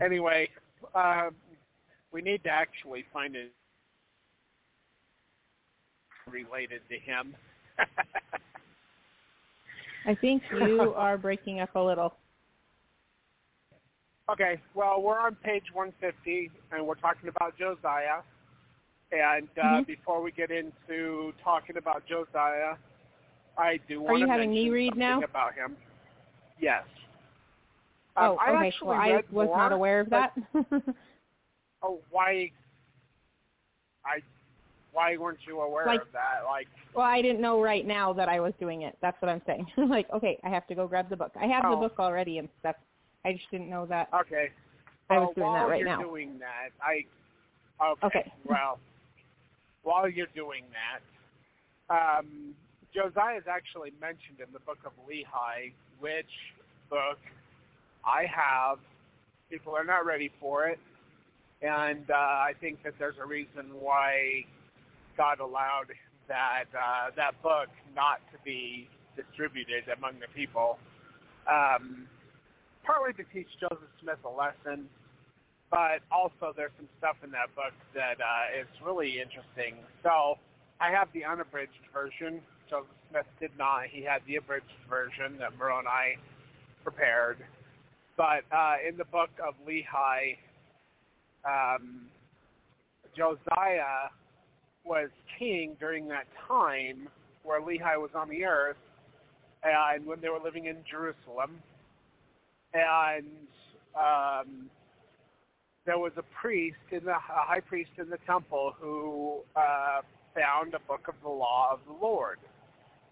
anyway, uh, we need to actually find it related to him. I think you are breaking up a little. okay, well, we're on page 150, and we're talking about Josiah. And uh, Mhm. before we get into talking about Josiah, I do want you to having me read something now? about him. Yes. Oh, Um, I okay. actually Well, I was more, not aware of that. Oh, why? I why weren't you aware Like- of that? Like, well, I didn't know right now that I was doing it. That's what I'm saying. like, okay, I have to go grab the book. I have the Oh. book already and stuff. I just didn't know that. okay. I was doing that while right you're now. doing that, I okay. Okay. Well, while you're doing that, um, Josiah is actually mentioned in the book of Lehi, which book I have. People are not ready for it, and uh, I think that there's a reason why God allowed that uh, that book not to be distributed among the people, um, partly to teach Joseph Smith a lesson, but also there's some stuff in that book that uh, is really interesting. So I have the unabridged version. Joseph Smith did not. He had the abridged version that Moroni prepared. But uh, in the book of Lehi, um, Josiah was king during that time where Lehi was on the earth, and when they were living in Jerusalem, and um, there was a priest in the a high priest in the temple who uh, found a book of the law of the Lord,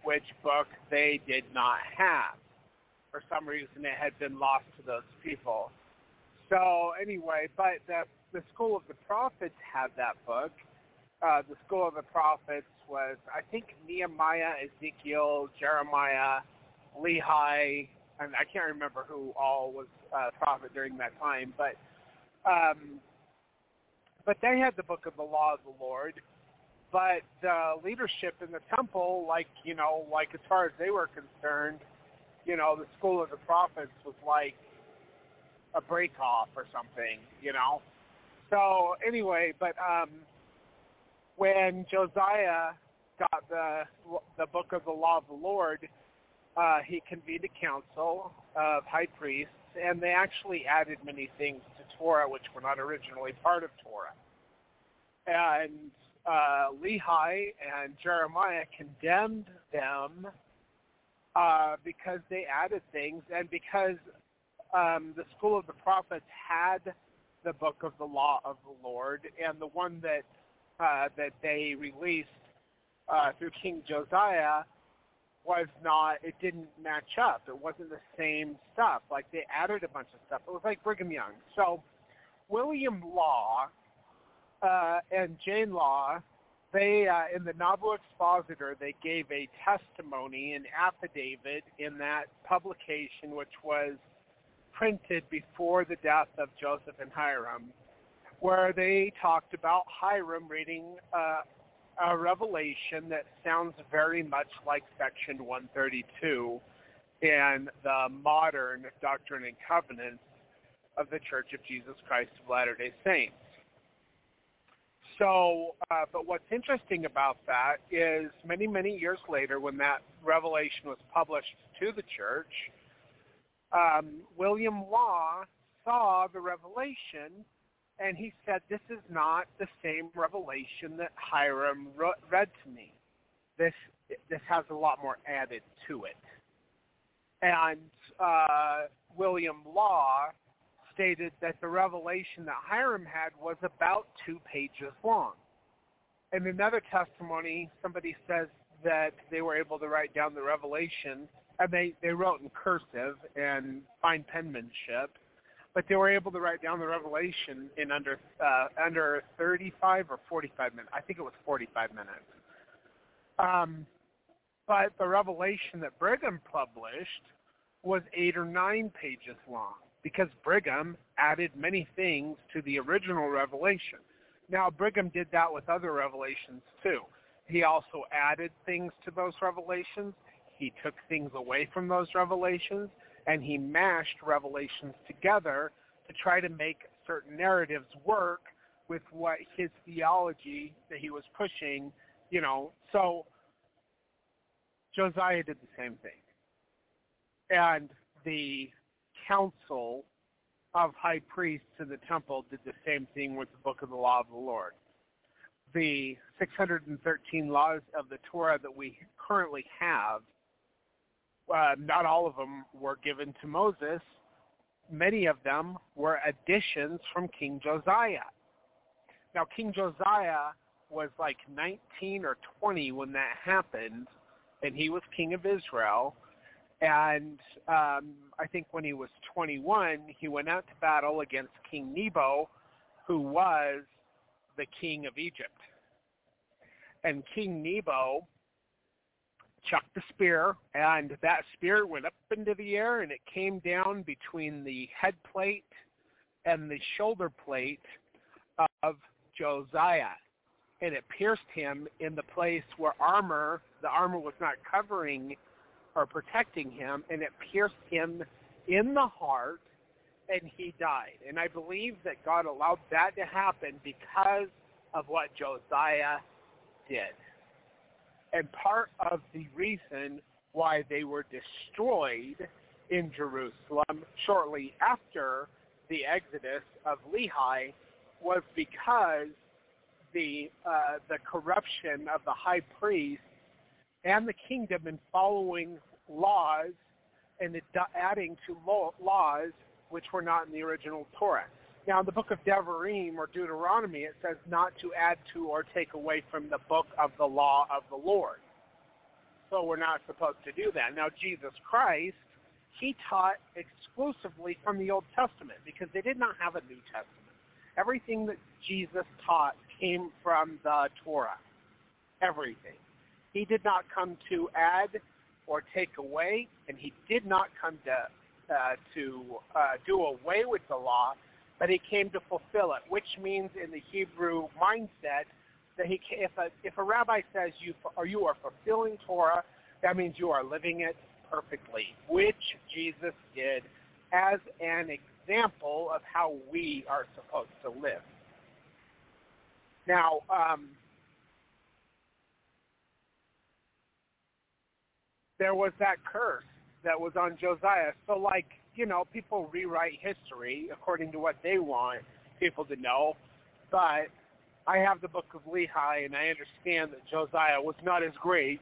which book they did not have. For some reason, it had been lost to those people. So anyway, but the the school of the prophets had that book. Uh, the school of the prophets was, I think, Nehemiah, Ezekiel, Jeremiah, Lehi, and I can't remember who all was uh, prophet during that time, but um, but they had the book of the law of the Lord. But the leadership in the temple, like you know, like as far as they were concerned, you know, the school of the prophets was like a break off or something, you know. So anyway, but um, when Josiah got the the book of the law of the Lord, uh, he convened a council of high priests, and they actually added many things to Torah which were not originally part of Torah. And uh, Lehi and Jeremiah condemned them uh, because they added things, and because um, the school of the prophets had the book of the law of the Lord, and the one that uh, that they released uh, through King Josiah was not. It didn't match up. It wasn't the same stuff. Like they added a bunch of stuff. It was like Brigham Young. So William Law uh, and Jane Law, they uh, in the Nauvoo Expositor, they gave a testimony, an affidavit in that publication, which was printed before the death of Joseph and Hyrum, where they talked about Hyrum reading uh, a revelation that sounds very much like Section 132 in the modern Doctrine and Covenants of the Church of Jesus Christ of Latter-day Saints. So, uh, but what's interesting about that is many, many years later when that revelation was published to the church, um, William Law saw the revelation and he said, this is not the same revelation that Hyrum read to me. This, this has a lot more added to it. And uh, William Law stated that the revelation that Hyrum had was about two pages long. In another testimony, somebody says that they were able to write down the revelation and they they wrote in cursive and fine penmanship, but they were able to write down the revelation in under uh, under 35 or 45 minutes. I think it was 45 minutes. Um, but the revelation that Brigham published was eight or nine pages long because Brigham added many things to the original revelation. Now Brigham did that with other revelations too. He also added things to those revelations he took things away from those revelations and he mashed revelations together to try to make certain narratives work with what his theology that he was pushing, you know. So Josiah did the same thing. And the council of high priests in the temple did the same thing with the book of the law of the Lord. The 613 laws of the Torah that we currently have uh, not all of them were given to Moses. Many of them were additions from King Josiah. Now, King Josiah was like 19 or 20 when that happened, and he was king of Israel. And um, I think when he was 21, he went out to battle against King Necho, who was the king of Egypt. And King Necho chucked the spear, and that spear went up into the air, and it came down between the head plate and the shoulder plate of Josiah. And it pierced him in the place where armor, the armor was not covering or protecting him, and it pierced him in the heart, and he died. And I believe that God allowed that to happen because of what Josiah did. And part of the reason why they were destroyed in Jerusalem shortly after the exodus of Lehi was because the uh, the corruption of the high priest and the kingdom in following laws and adding to laws which were not in the original Torah. Now, in the book of Devarim or Deuteronomy, it says not to add to or take away from the book of the law of the Lord. So we're not supposed to do that. Now, Jesus Christ, he taught exclusively from the Old Testament because they did not have a New Testament. Everything that Jesus taught came from the Torah. Everything. He did not come to add or take away, and he did not come to uh, to uh, do away with the law, but he came to fulfill it, which means in the Hebrew mindset that he, if a if a rabbi says you or you are fulfilling Torah, that means you are living it perfectly, which Jesus did as an example of how we are supposed to live. Now, um, there was that curse that was on Josiah. So like, you know, people rewrite history according to what they want people to know. But I have the book of Lehi and I understand that Josiah was not as great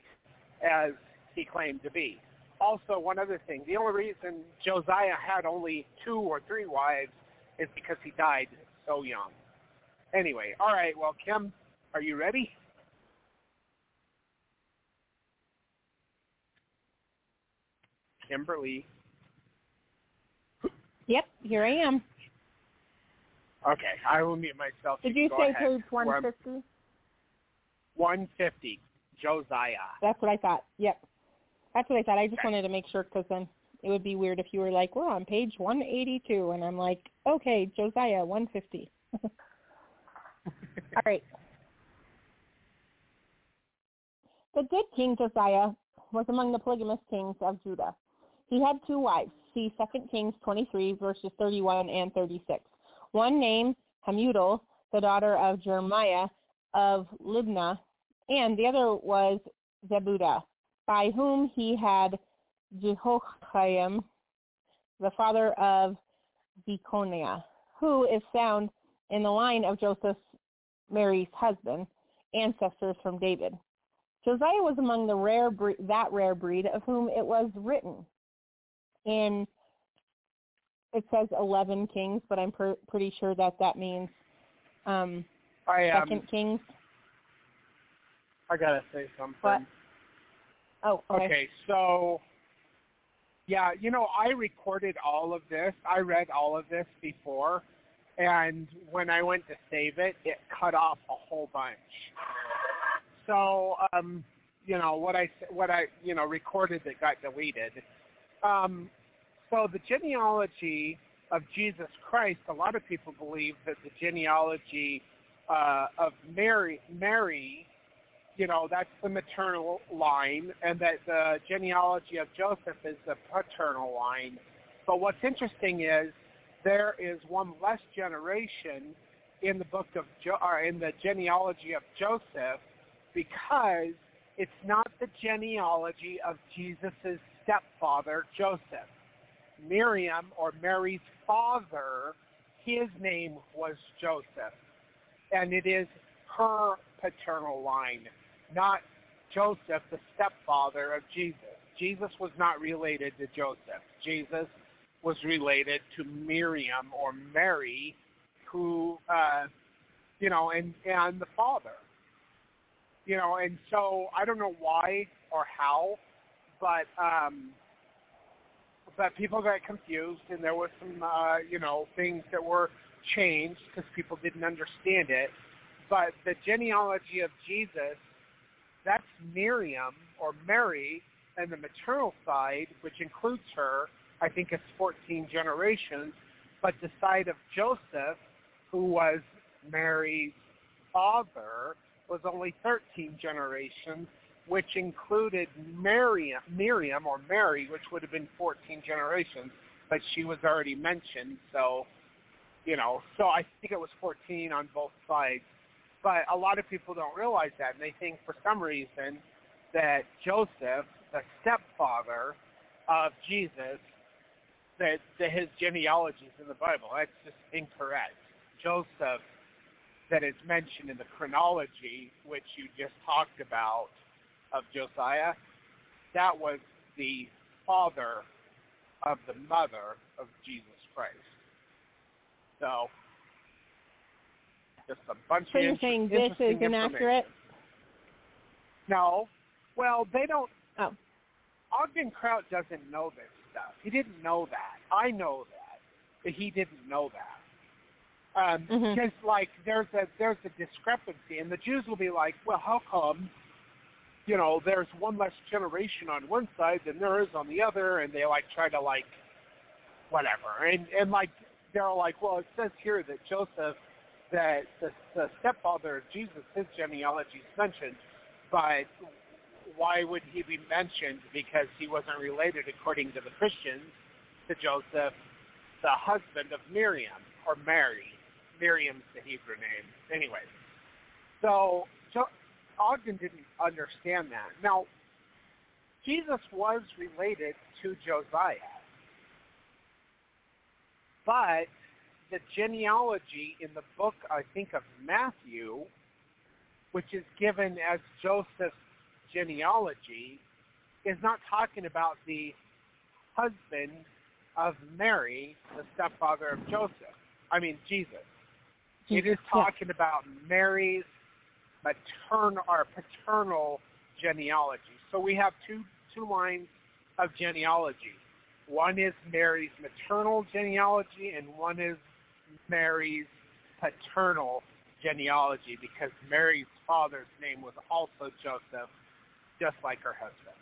as he claimed to be. Also, one other thing, the only reason Josiah had only two or three wives is because he died so young. Anyway, all right, well, Kim, are you ready? Kimberly. Yep, here I am. Okay, I will mute myself. Did you, say page 150? 150, Josiah. That's what I thought. Yep. That's what I thought. I just wanted to make sure because then it would be weird if you were like, we're on page 182, and I'm like, okay, Josiah, 150. All right. The good king Josiah was among the polygamous kings of Judah. He had two wives. See 2 Kings 23, verses 31 and 36. One named Hamutal, the daughter of Jeremiah of Libnah, and the other was Zebudah, by whom he had Jehoiakim, the father of Jeconiah, who is found in the line of Joseph, Mary's husband, ancestors from David. Josiah was among the rare bre- that rare breed of whom it was written, in it says 11 kings, but I'm per- pretty sure that that means um, I, um, second kings. I gotta say something. What? Oh, okay. okay. So, yeah, you know, I recorded all of this. I read all of this before, and when I went to save it, it cut off a whole bunch. So, um, you know, what I what I you know recorded that got deleted. Um, so the genealogy of Jesus Christ, a lot of people believe that the genealogy uh, of Mary, Mary, you know, that's the maternal line, and that the genealogy of Joseph is the paternal line. But what's interesting is there is one less generation in the book of jo- or in the genealogy of Joseph because it's not the genealogy of Jesus' stepfather, Joseph. Miriam, or Mary's father, his name was Joseph. And it is her paternal line, not Joseph, the stepfather of Jesus. Jesus was not related to Joseph. Jesus was related to Miriam or Mary, who, uh, you know, and, and the father. You know, and so I don't know why or how, but um, but people got confused, and there was some, uh, you know, things that were changed because people didn't understand it. But the genealogy of Jesus, that's Miriam or Mary, and the maternal side, which includes her, I think it's 14 generations. But the side of Joseph, who was Mary's father, was only 13 generations. Which included Miriam, Miriam or Mary, which would have been 14 generations, but she was already mentioned. So, you know, so I think it was 14 on both sides. But a lot of people don't realize that, and they think for some reason that Joseph, the stepfather of Jesus, that, that his genealogy is in the Bible. That's just incorrect. Joseph, that is mentioned in the chronology, which you just talked about, of Josiah, that was the father of the mother of Jesus Christ. So, just a bunch So of you're saying this is inaccurate? No. Well, they don't. Oh. Ogden Kraut doesn't know this stuff. He didn't know that. I know that, but he didn't know that. Um, Mhm. Because like there's a there's a discrepancy, and the Jews will be like, well, how come? You know, there's one less generation on one side than there is on the other, and they like try to like whatever, and and like they're like, well, it says here that Joseph, that the, the stepfather of Jesus, his genealogy is mentioned, but why would he be mentioned? Because he wasn't related, according to the Christians, to Joseph, the husband of Miriam, or Mary. Miriam's the Hebrew name. Anyway, so jo- Ogden didn't understand that. Now, Jesus was related to Josiah, but the genealogy in the book, I think, of Matthew, which is given as Joseph's genealogy, is not talking about the husband of Mary, the stepfather of Joseph. I mean, Jesus. It is Yeah. talking about Mary's maternal or paternal genealogy. So we have two two lines of genealogy. One is Mary's maternal genealogy, and one is Mary's paternal genealogy because Mary's father's name was also Joseph, just like her husband.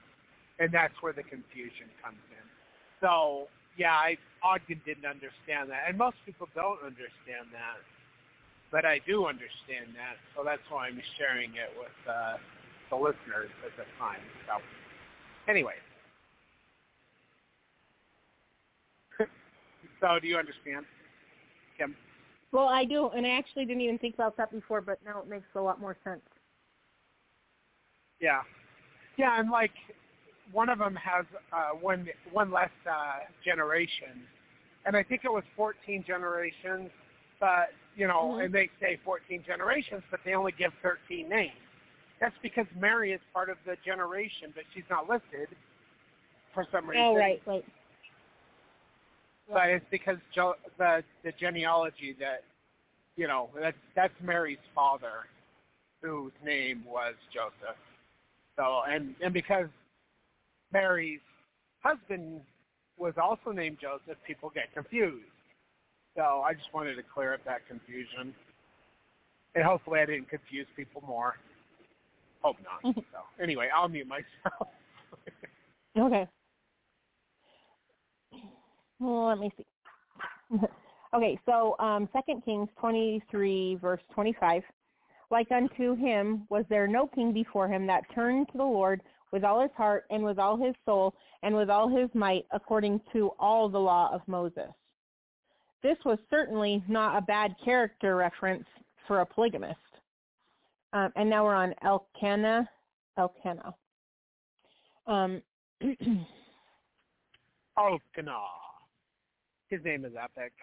And that's where the confusion comes in. So, yeah, I, Ogden didn't understand that. And most people don't understand that. But I do understand that. So that's why I'm sharing it with uh, the listeners at the time. So, anyway. so do you understand, Kim? Well, I do, and I actually didn't even think about that before, but now it makes a lot more sense. Yeah, yeah, and like one of them has uh, one one less uh, generation, and I think it was 14 generations. But you know, Mhm. and they say 14 generations, but they only give 13 names. That's because Mary is part of the generation, but she's not listed for some reason. Oh, right, right. But it's because jo- the the genealogy that you know that's that's Mary's father, whose name was Joseph. So and and because Mary's husband was also named Joseph, people get confused. So I just wanted to clear up that confusion, and hopefully I didn't confuse people more. Hope not. so anyway, I'll mute myself. Okay. Well, let me see. okay, so um, 2 Kings 23, verse 25. Like unto him was there no king before him that turned to the Lord with all his heart and with all his soul and with all his might according to all the law of Moses. This was certainly not a bad character reference for a polygamist. Um, and now we're on Elkanah. Elkanah. Um, Elkanah. His name is Epic.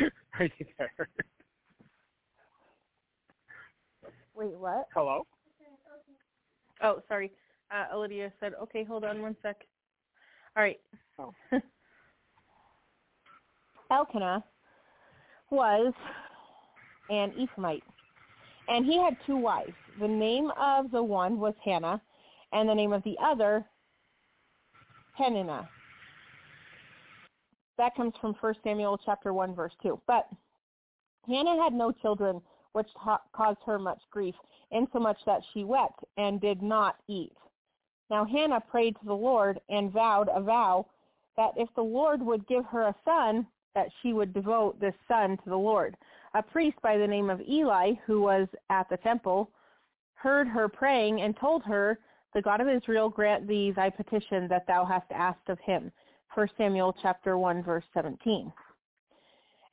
Are you there? wait, what? Hello? Oh, sorry. Uh, Olivia said, okay, hold on one sec. All right. Oh. Elkanah was an Ephraimite, and he had two wives. The name of the one was Hannah, and the name of the other, Peninnah. That comes from 1 Samuel chapter 1, verse 2. But Hannah had no children, which ta- caused her much grief, insomuch that she wept and did not eat. Now Hannah prayed to the Lord and vowed a vow that if the Lord would give her a son, that she would devote this son to the Lord. A priest by the name of Eli, who was at the temple, heard her praying and told her, The God of Israel grant thee thy petition that thou hast asked of him. 1 Samuel chapter 1 verse 17.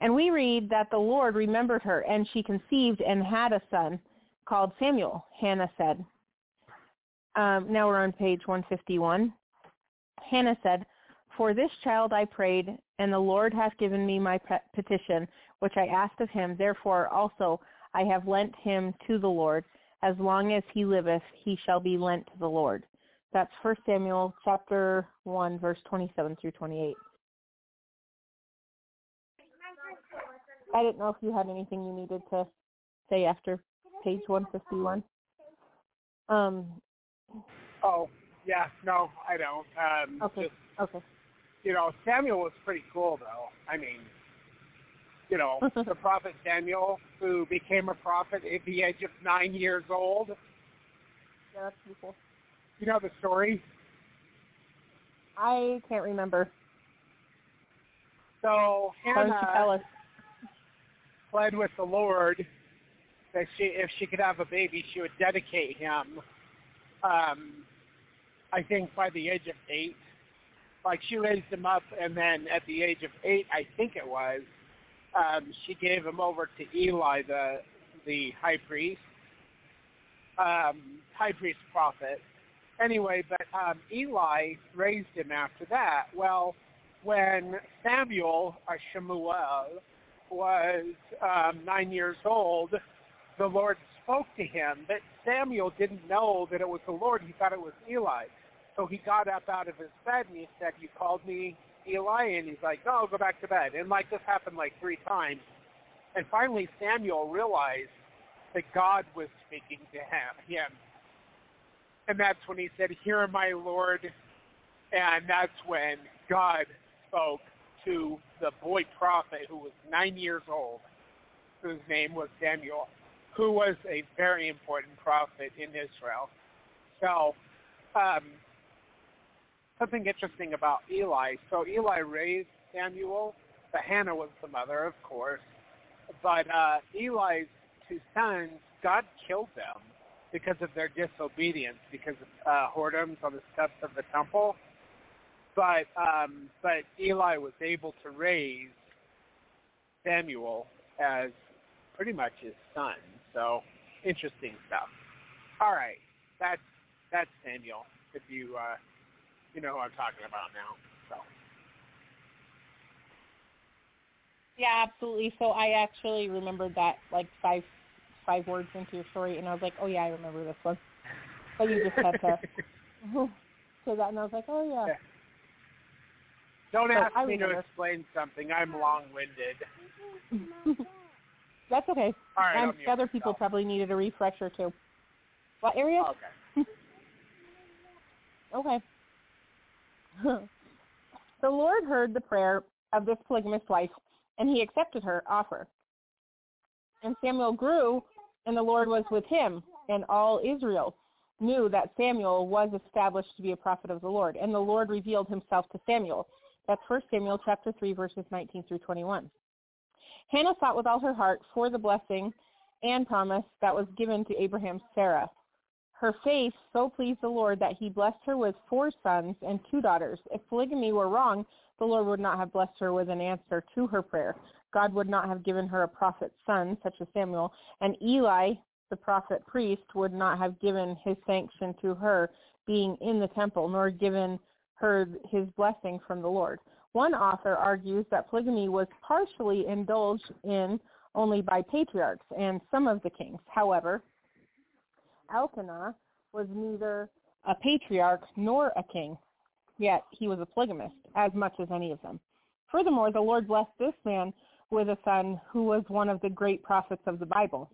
And we read that the Lord remembered her, and she conceived and had a son called Samuel, Hannah said. Um, now we're on page 151. Hannah said, For this child I prayed, and the Lord hath given me my petition, which I asked of him. Therefore also I have lent him to the Lord. As long as he liveth, he shall be lent to the Lord. That's 1 Samuel chapter 1, verse 27 through 28. I didn't know if you had anything you needed to say after page 151. Um. Oh, yeah, no, I don't. Um, okay. Just, okay. You know, Samuel was pretty cool, though. I mean, you know, the prophet Samuel, who became a prophet at the age of nine years old. Yeah, that's pretty cool. You know the story? I can't remember. So Hannah pled with the Lord that she, if she could have a baby, she would dedicate him. Um, I think by the age of eight, like she raised him up, and then at the age of eight, I think it was, um, she gave him over to Eli, the the high priest, um, high priest prophet. Anyway, but um, Eli raised him after that. Well, when Samuel or Shemuel was um, nine years old, the Lord spoke to him, but Samuel didn't know that it was the Lord. He thought it was Eli. So he got up out of his bed and he said, you called me Eli? And he's like, no, I'll go back to bed. And like this happened like three times. And finally Samuel realized that God was speaking to him. And that's when he said, hear my Lord. And that's when God spoke to the boy prophet who was nine years old, whose name was Samuel, who was a very important prophet in Israel. So um, something interesting about Eli. So Eli raised Samuel, but Hannah was the mother, of course. But uh, Eli's two sons, God killed them because of their disobedience, because of uh, whoredoms on the steps of the temple. But um, but Eli was able to raise Samuel as pretty much his son. So interesting stuff. All right, that's that's Samuel. If you uh, you know who I'm talking about now. So. Yeah, absolutely. So I actually remembered that like five five words into your story, and I was like, oh yeah, I remember this one. But you just had to say that, and I was like, oh yeah. yeah. Don't ask I me remember. to explain something. I'm long-winded. That's okay. All right, and other people probably needed a refresher too. What area? Okay. Okay. The Lord heard the prayer of this polygamous wife, and he accepted her offer. And Samuel grew, and the Lord was with him, and all Israel knew that Samuel was established to be a prophet of the Lord. And the Lord revealed himself to Samuel. That's 1 Samuel chapter 3, verses 19 through 21. Hannah sought with all her heart for the blessing and promise that was given to Abraham's Sarah. Her faith so pleased the Lord that he blessed her with four sons and two daughters. If polygamy were wrong, the Lord would not have blessed her with an answer to her prayer. God would not have given her a prophet's son, such as Samuel, and Eli, the prophet priest, would not have given his sanction to her being in the temple, nor given her his blessing from the Lord. One author argues that polygamy was partially indulged in only by patriarchs and some of the kings. However, Elkanah was neither a patriarch nor a king, yet he was a polygamist as much as any of them. Furthermore, the Lord blessed this man with a son who was one of the great prophets of the Bible.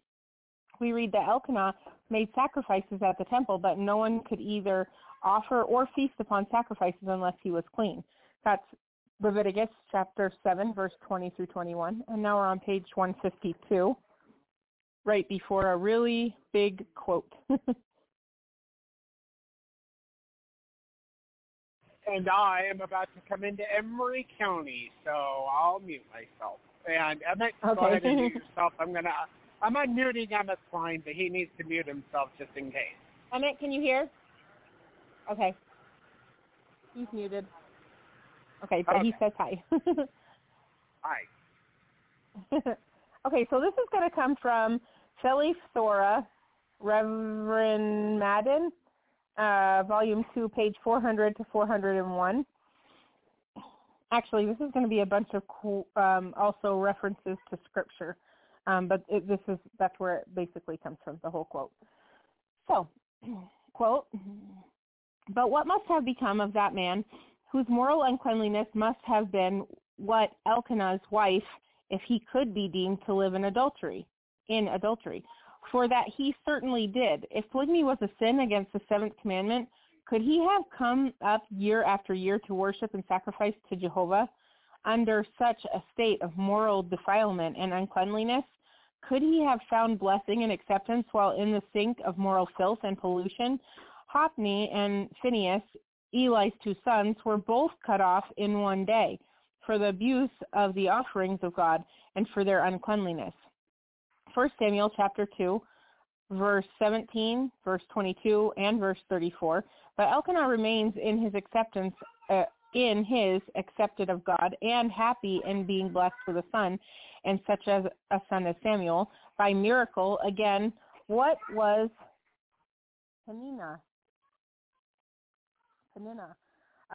We read that Elkanah made sacrifices at the temple, but no one could either offer or feast upon sacrifices unless he was clean. That's Leviticus chapter 7, verse 20 through 21. And now we're on page 152, right before a really big quote. and I am about to come into Emery County, so I'll mute myself. And Emmett, go Okay. ahead and mute yourself. I'm gonna I'm unmuting Emmett's line, but he needs to mute himself just in case. Emmett, can you hear? Okay. He's muted. Okay, but he says hi. Hi. okay, so this is going to come from Philly Thora, Reverend Madan, uh, Volume 2, page 400 to 401. Actually, this is going to be a bunch of cool, um, also references to Scripture, um, but it, this is that's where it basically comes from, the whole quote. So, quote, but what must have become of that man whose moral uncleanliness must have been what Elkanah's wife, if he could be deemed to live in adultery, in adultery, for that he certainly did. If polygamy was a sin against the seventh commandment, could he have come up year after year to worship and sacrifice to Jehovah under such a state of moral defilement and uncleanliness? Could he have found blessing and acceptance while in the sink of moral filth and pollution? Hophni and Phinehas, Eli's two sons, were both cut off in one day for the abuse of the offerings of God and for their uncleanliness. 1 Samuel chapter 2, verse 17, verse 22, and verse 34. But Elkanah remains in his acceptance, uh, in his accepted of God, and happy in being blessed with a son, and such as a son as Samuel. By miracle, again, what was Peninnah? Peninnah,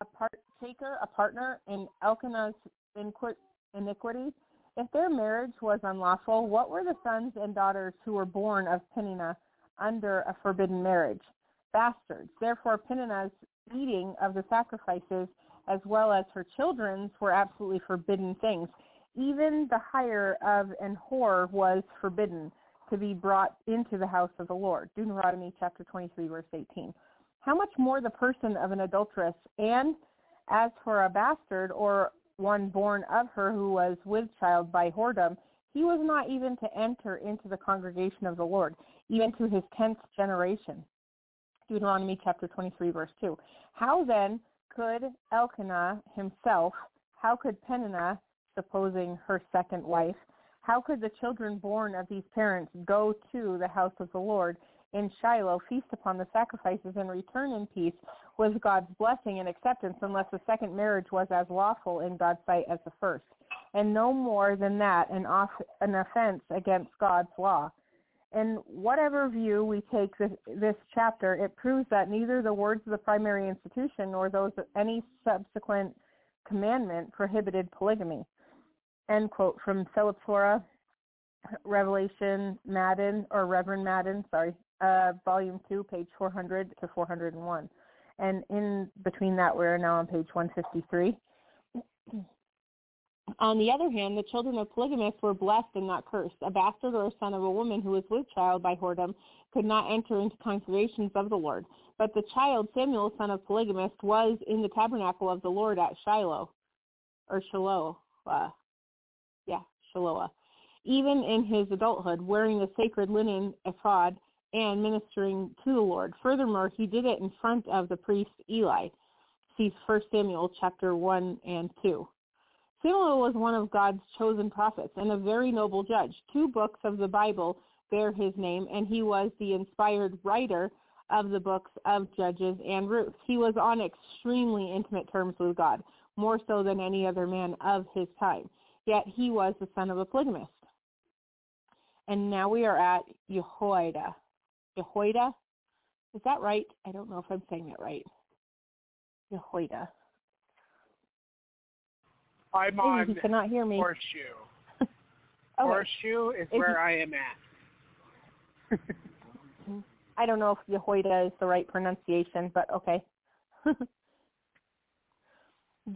a partaker, a partner in Elkanah's iniquity? If their marriage was unlawful, what were the sons and daughters who were born of Peninnah under a forbidden marriage? Bastards. Therefore, Peninnah's eating of the sacrifices as well as her children's were absolutely forbidden things. Even the hire of an whore was forbidden to be brought into the house of the Lord. Deuteronomy chapter 23, verse 18. How much more the person of an adulteress? And as for a bastard or one born of her who was with child by whoredom, he was not even to enter into the congregation of the Lord, even to his tenth generation. Deuteronomy chapter 23, verse 2. How then could Elkanah himself, how could Peninnah, supposing her second wife, how could the children born of these parents go to the house of the Lord in Shiloh, feast upon the sacrifices, and return in peace was God's blessing and acceptance unless the second marriage was as lawful in God's sight as the first? And no more than that, an, off, an offense against God's law. In whatever view we take this, this chapter, it proves that neither the words of the primary institution nor those of any subsequent commandment prohibited polygamy. End quote from Philip Revelation Madan, or Reverend Madan, sorry, uh, volume 2, page 400 to 401. And in between that, we're now on page 153. On the other hand, the children of polygamists were blessed and not cursed. A bastard or a son of a woman who was with child by whoredom could not enter into congregations of the Lord. But the child, Samuel, son of polygamist, was in the tabernacle of the Lord at Shiloh, or Shiloh, uh, yeah, Shiloah, even in his adulthood, wearing the sacred linen ephod and ministering to the Lord. Furthermore, he did it in front of the priest Eli. See 1 Samuel chapter 1 and 2. Samuel was one of God's chosen prophets and a very noble judge. Two books of the Bible bear his name, and he was the inspired writer of the books of Judges and Ruth. He was on extremely intimate terms with God, more so than any other man of his time. Yet he was the son of a polygamist. And now we are at Jehoiada. Jehoiada? Is that right? I don't know if I'm saying that right. Jehoiada. I'm on he cannot hear me. Horseshoe. Okay. Oh, Horseshoe is Is where he- I am at. I don't know if Jehoiada is the right pronunciation, but okay.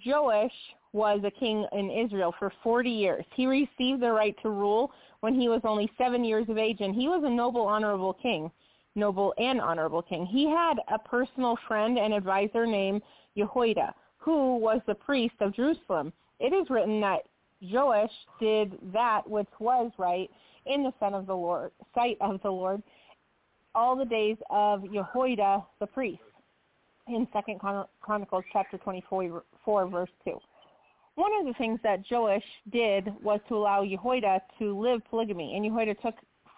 Joash was a king in Israel for 40 years. He received the right to rule when he was only seven years of age, and he was a noble, honorable king, noble and honorable king. He had a personal friend and advisor named Jehoiada, who was the priest of Jerusalem. It is written that Joash did that which was right in the of the Lord, sight of the Lord, all the days of Jehoiada the priest in Second Chronicles chapter 24, four, verse 2. One of the things that Joash did was to allow Jehoiada to live polygamy, and Jehoiada took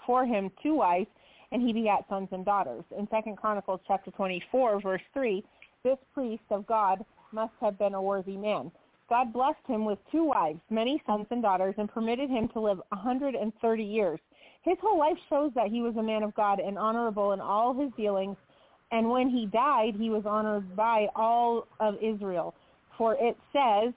for him two wives, and he begat sons and daughters. In Second Chronicles chapter 24, verse 3, this priest of God must have been a worthy man. God blessed him with two wives, many sons and daughters, and permitted him to live a 130 years. His whole life shows that he was a man of God and honorable in all his dealings. And when he died, he was honored by all of Israel. For it says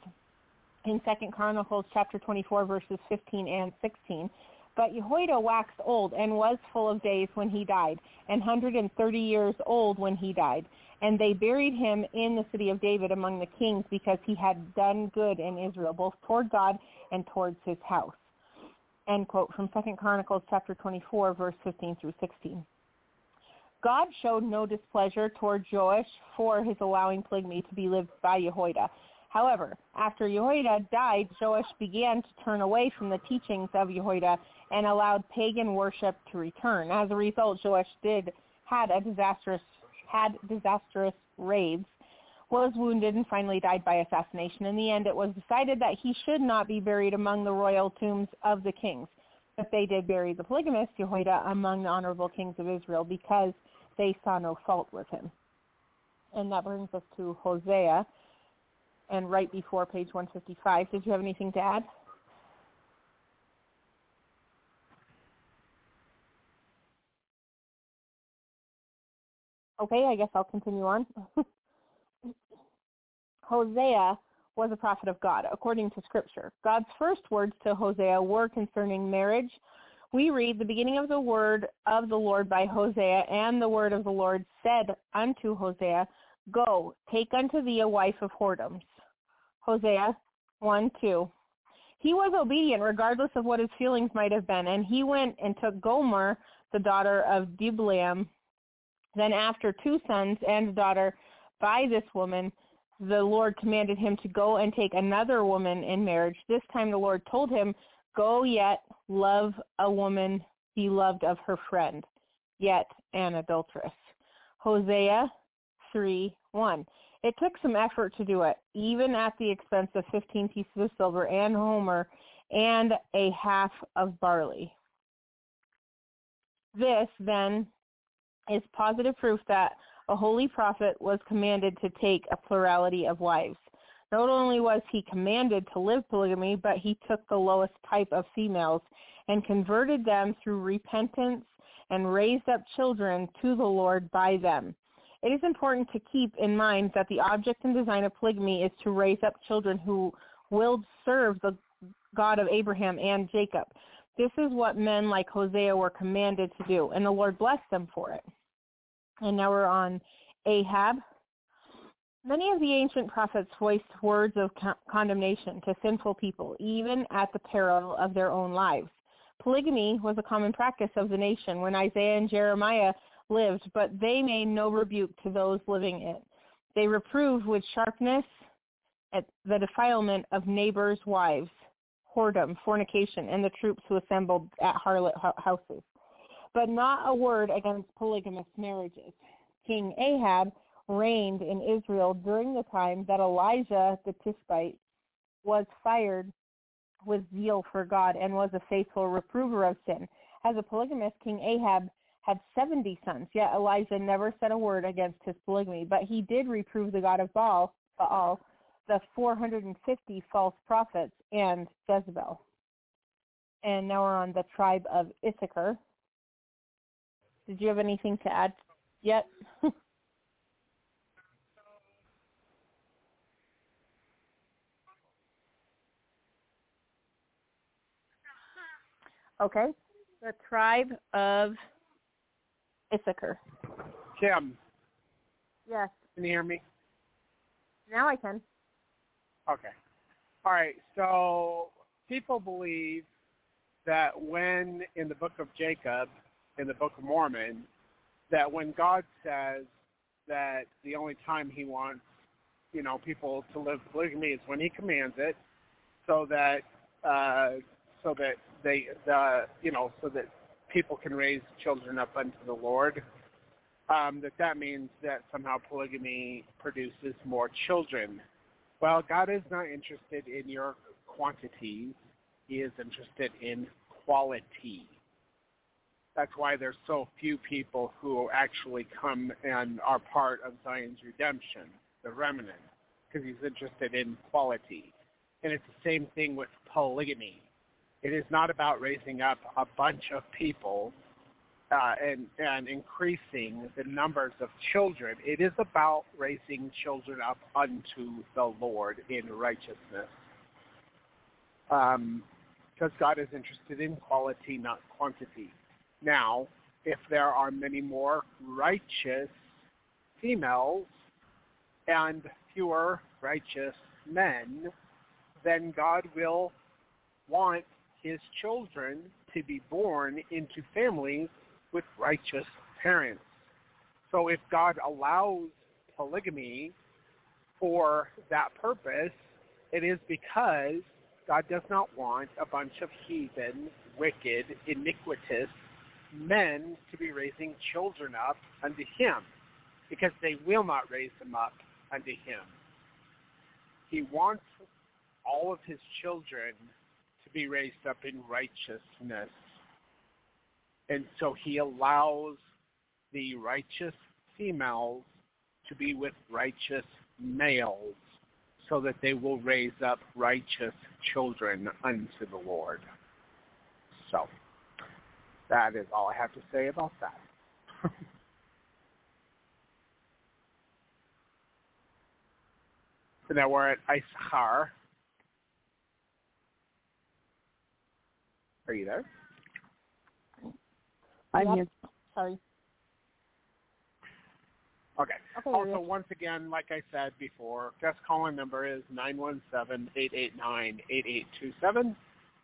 in Second Chronicles chapter 24, verses 15 and 16, but Jehoiada waxed old and was full of days when he died, and 130 years old when he died. And they buried him in the city of David among the kings because he had done good in Israel, both toward God and towards his house. End quote from Second Chronicles chapter 24, verse 15 through 16. God showed no displeasure toward Joash for his allowing polygamy to be lived by Jehoiada. However, after Jehoiada died, Joash began to turn away from the teachings of Jehoiada and allowed pagan worship to return. As a result, Joash did had a disastrous had disastrous raids, was wounded, and finally died by assassination. In the end, it was decided that he should not be buried among the royal tombs of the kings. But they did bury the polygamist Jehoiada among the honorable kings of Israel because they saw no fault with him. And that brings us to Hosea, and right before page 155. Did you have anything to add? Okay, I guess I'll continue on. Hosea was a prophet of God, according to Scripture. God's first words to Hosea were concerning marriage. We read the beginning of the word of the Lord by Hosea, and the word of the Lord said unto Hosea, Go, take unto thee a wife of whoredoms. Hosea 1, 2. He was obedient regardless of what his feelings might have been, and he went and took Gomer, the daughter of Diblaim, then after two sons and a daughter by this woman, the Lord commanded him to go and take another woman in marriage. This time the Lord told him, Go yet love a woman beloved of her friend, yet an adulteress. Hosea 3, 1. It took some effort to do it, even at the expense of 15 pieces of silver and homer and a half of barley. This, then, is positive proof that a holy prophet was commanded to take a plurality of wives. Not only was he commanded to live polygamy, but he took the lowest type of females and converted them through repentance and raised up children to the Lord by them. It is important to keep in mind that the object and design of polygamy is to raise up children who will serve the God of Abraham and Jacob. This is what men like Hosea were commanded to do, and the Lord blessed them for it. And now we're on Ahab. Many of the ancient prophets voiced words of condemnation to sinful people, even at the peril of their own lives. Polygamy was a common practice of the nation when Isaiah and Jeremiah lived, but they made no rebuke to those living it. They reproved with sharpness at the defilement of neighbors' wives, whoredom, fornication, and the troops who assembled at harlot houses, but not a word against polygamous marriages. King Ahab reigned in Israel during the time that Elijah the Tishbite was fired with zeal for God and was a faithful reprover of sin. As a polygamist, King Ahab had 70 sons, yet Elijah never said a word against his polygamy, but he did reprove the God of Baal, Baal the 450 false prophets, and Jezebel. And now we're on the tribe of Issachar. Did you have anything to add yet? okay. The tribe of Issachar. Kim. Yes. Can you hear me? Now I can. Okay. All right. So people believe that when in the book of Jacob, in the book of Mormon, that when God says that the only time he wants, you know, people to live polygamy is when he commands it, so that uh, so that they the you know so that people can raise children up unto the Lord. Um, that that means that somehow polygamy produces more children. Well, God is not interested in your quantities. He is interested in quality. That's why there's so few people who actually come and are part of Zion's redemption, the remnant, because he's interested in quality. And it's the same thing with polygamy. It is not about raising up a bunch of people uh, and, and increasing the numbers of children. It is about raising children up unto the Lord in righteousness. Um, because God is interested in quality, not quantity. Now, if there are many more righteous females and fewer righteous men, then God will want his children to be born into families with righteous parents. So if God allows polygamy for that purpose, it is because God does not want a bunch of heathen, wicked, iniquitous men to be raising children up unto him, because they will not raise them up unto him. He wants all of his children be raised up in righteousness. And so he allows the righteous females to be with righteous males so that they will raise up righteous children unto the Lord. So that is all I have to say about that. so now we're at Issachar. Are you there? I'm yep. here. Sorry. Okay. okay also, once again, like I said before, guest calling number is nine one seven eight eight nine eight eight two seven,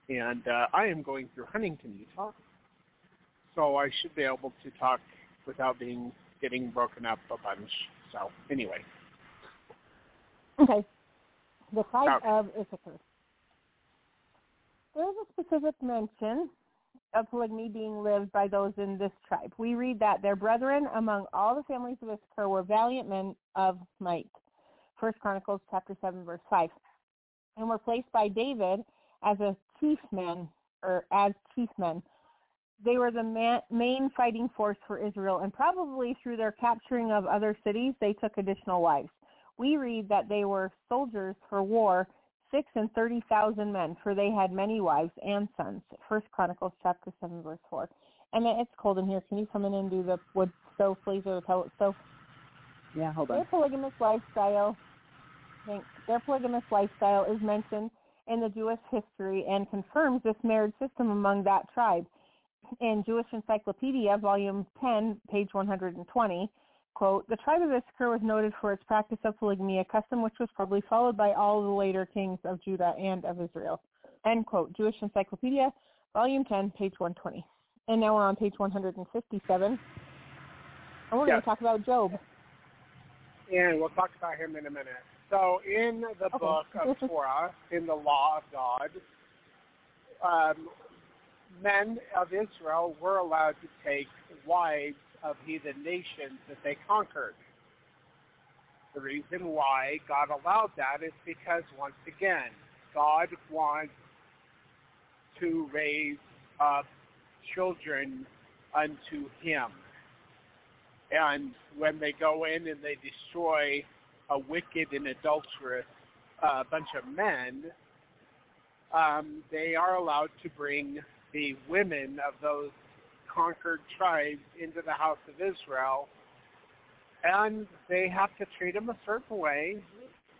and uh, I am going through Huntington, Utah, so I should be able to talk without being getting broken up a bunch. So anyway. Okay. The tribe okay. of Issachar. There is a specific mention of polygamy being lived by those in this tribe. We read that their brethren among all the families of Issachar were valiant men of might. First Chronicles chapter seven verse five, and were placed by David as a chief man or as chief men. They were the man, main fighting force for Israel, and probably through their capturing of other cities, they took additional wives. We read that they were soldiers for war six and thirty thousand men, for they had many wives and sons. First Chronicles chapter seven verse four. And it's cold in here. Can you come in and do the wood stove, please, or the pellet stove? Yeah, hold on. Their polygamous lifestyle, their polygamous lifestyle is mentioned in the Jewish history and confirms this marriage system among that tribe. In Jewish Encyclopedia, Volume 10, page 120, quote, the tribe of Issachar was noted for its practice of polygamy, a custom which was probably followed by all the later kings of Judah and of Israel. End quote. Jewish Encyclopedia, Volume 10, page 120. And now we're on page 157. And we're going to talk about Job. And we'll talk about him in a minute. So in the okay. book of Torah, in the law of God, um, men of Israel were allowed to take wives of heathen nations that they conquered. The reason why God allowed that is because, once again, God wants to raise up children unto him. And when they go in and they destroy a wicked and adulterous uh, bunch of men, um, they are allowed to bring the women of those conquered tribes into the house of Israel, and they have to treat them a certain way,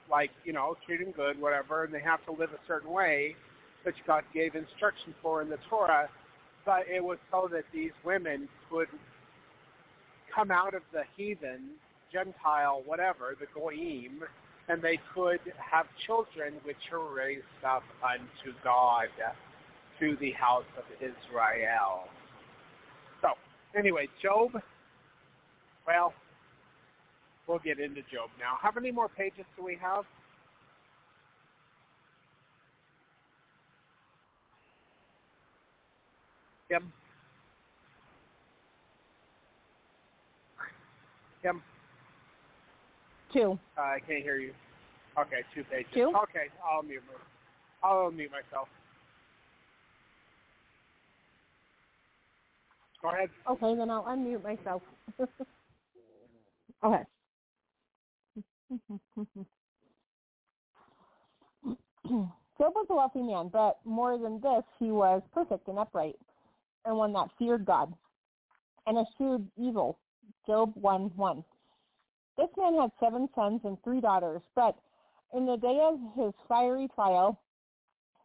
like, you know, treat them good, whatever, and they have to live a certain way, which God gave instruction for in the Torah, but it was so that these women could come out of the heathen, Gentile, whatever, the Goyim, and they could have children which are raised up unto God to the house of Israel. Anyway, Job, well, we'll get into Job now. How many more pages do we have? Kim? Kim? Two. Uh, I can't hear you. Okay, two pages. Two? Okay, I'll mute. I'll mute myself. Go ahead. Okay, then I'll unmute myself. okay. Job was a wealthy man, but more than this, he was perfect and upright, and one that feared God, and eschewed evil. Job 1 1. This man had seven sons and three daughters, but in the day of his fiery trial,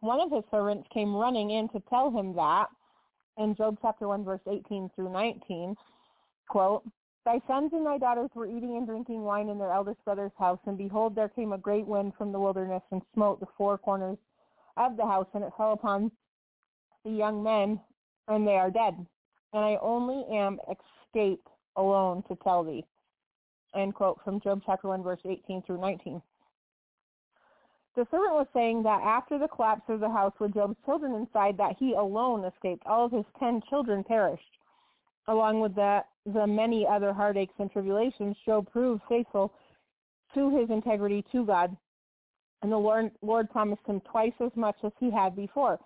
one of his servants came running in to tell him that, in Job chapter 1, verse 18 through 19, quote, Thy sons and thy daughters were eating and drinking wine in their eldest brother's house, and behold, there came a great wind from the wilderness and smote the four corners of the house, and it fell upon the young men, and they are dead. And I only am escaped alone to tell thee. End quote from Job chapter 1, verse 18 through 19. The servant was saying that after the collapse of the house with Job's children inside, that he alone escaped. All of his ten children perished. Along with the, the many other heartaches and tribulations, Job proved faithful to his integrity to God. And the Lord, Lord promised him twice as much as he had before.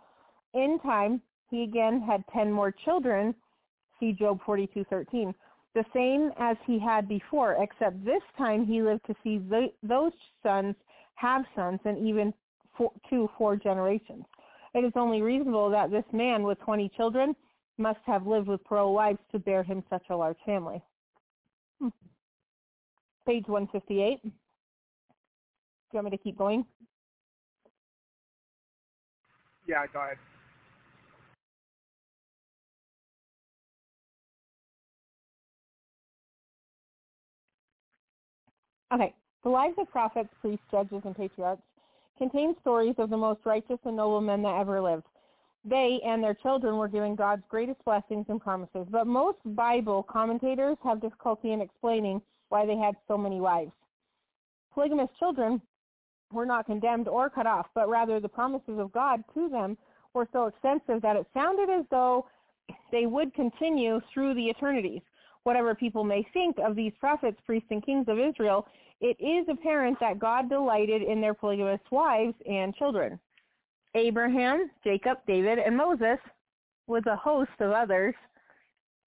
In time, he again had ten more children. See Job 42:13. The same as he had before, except this time he lived to see the, those sons have sons and even four, two, four generations. It is only reasonable that this man with 20 children must have lived with plural wives to bear him such a large family. Hmm. Page 158. Do you want me to keep going? Yeah, go ahead. Okay. The lives of prophets, priests, judges, and patriarchs contain stories of the most righteous and noble men that ever lived. They and their children were given God's greatest blessings and promises, but most Bible commentators have difficulty in explaining why they had so many wives. Polygamous children were not condemned or cut off, but rather the promises of God to them were so extensive that it sounded as though they would continue through the eternities. Whatever people may think of these prophets, priests, and kings of Israel, it is apparent that God delighted in their polygamous wives and children. Abraham, Jacob, David, and Moses, with a host of others,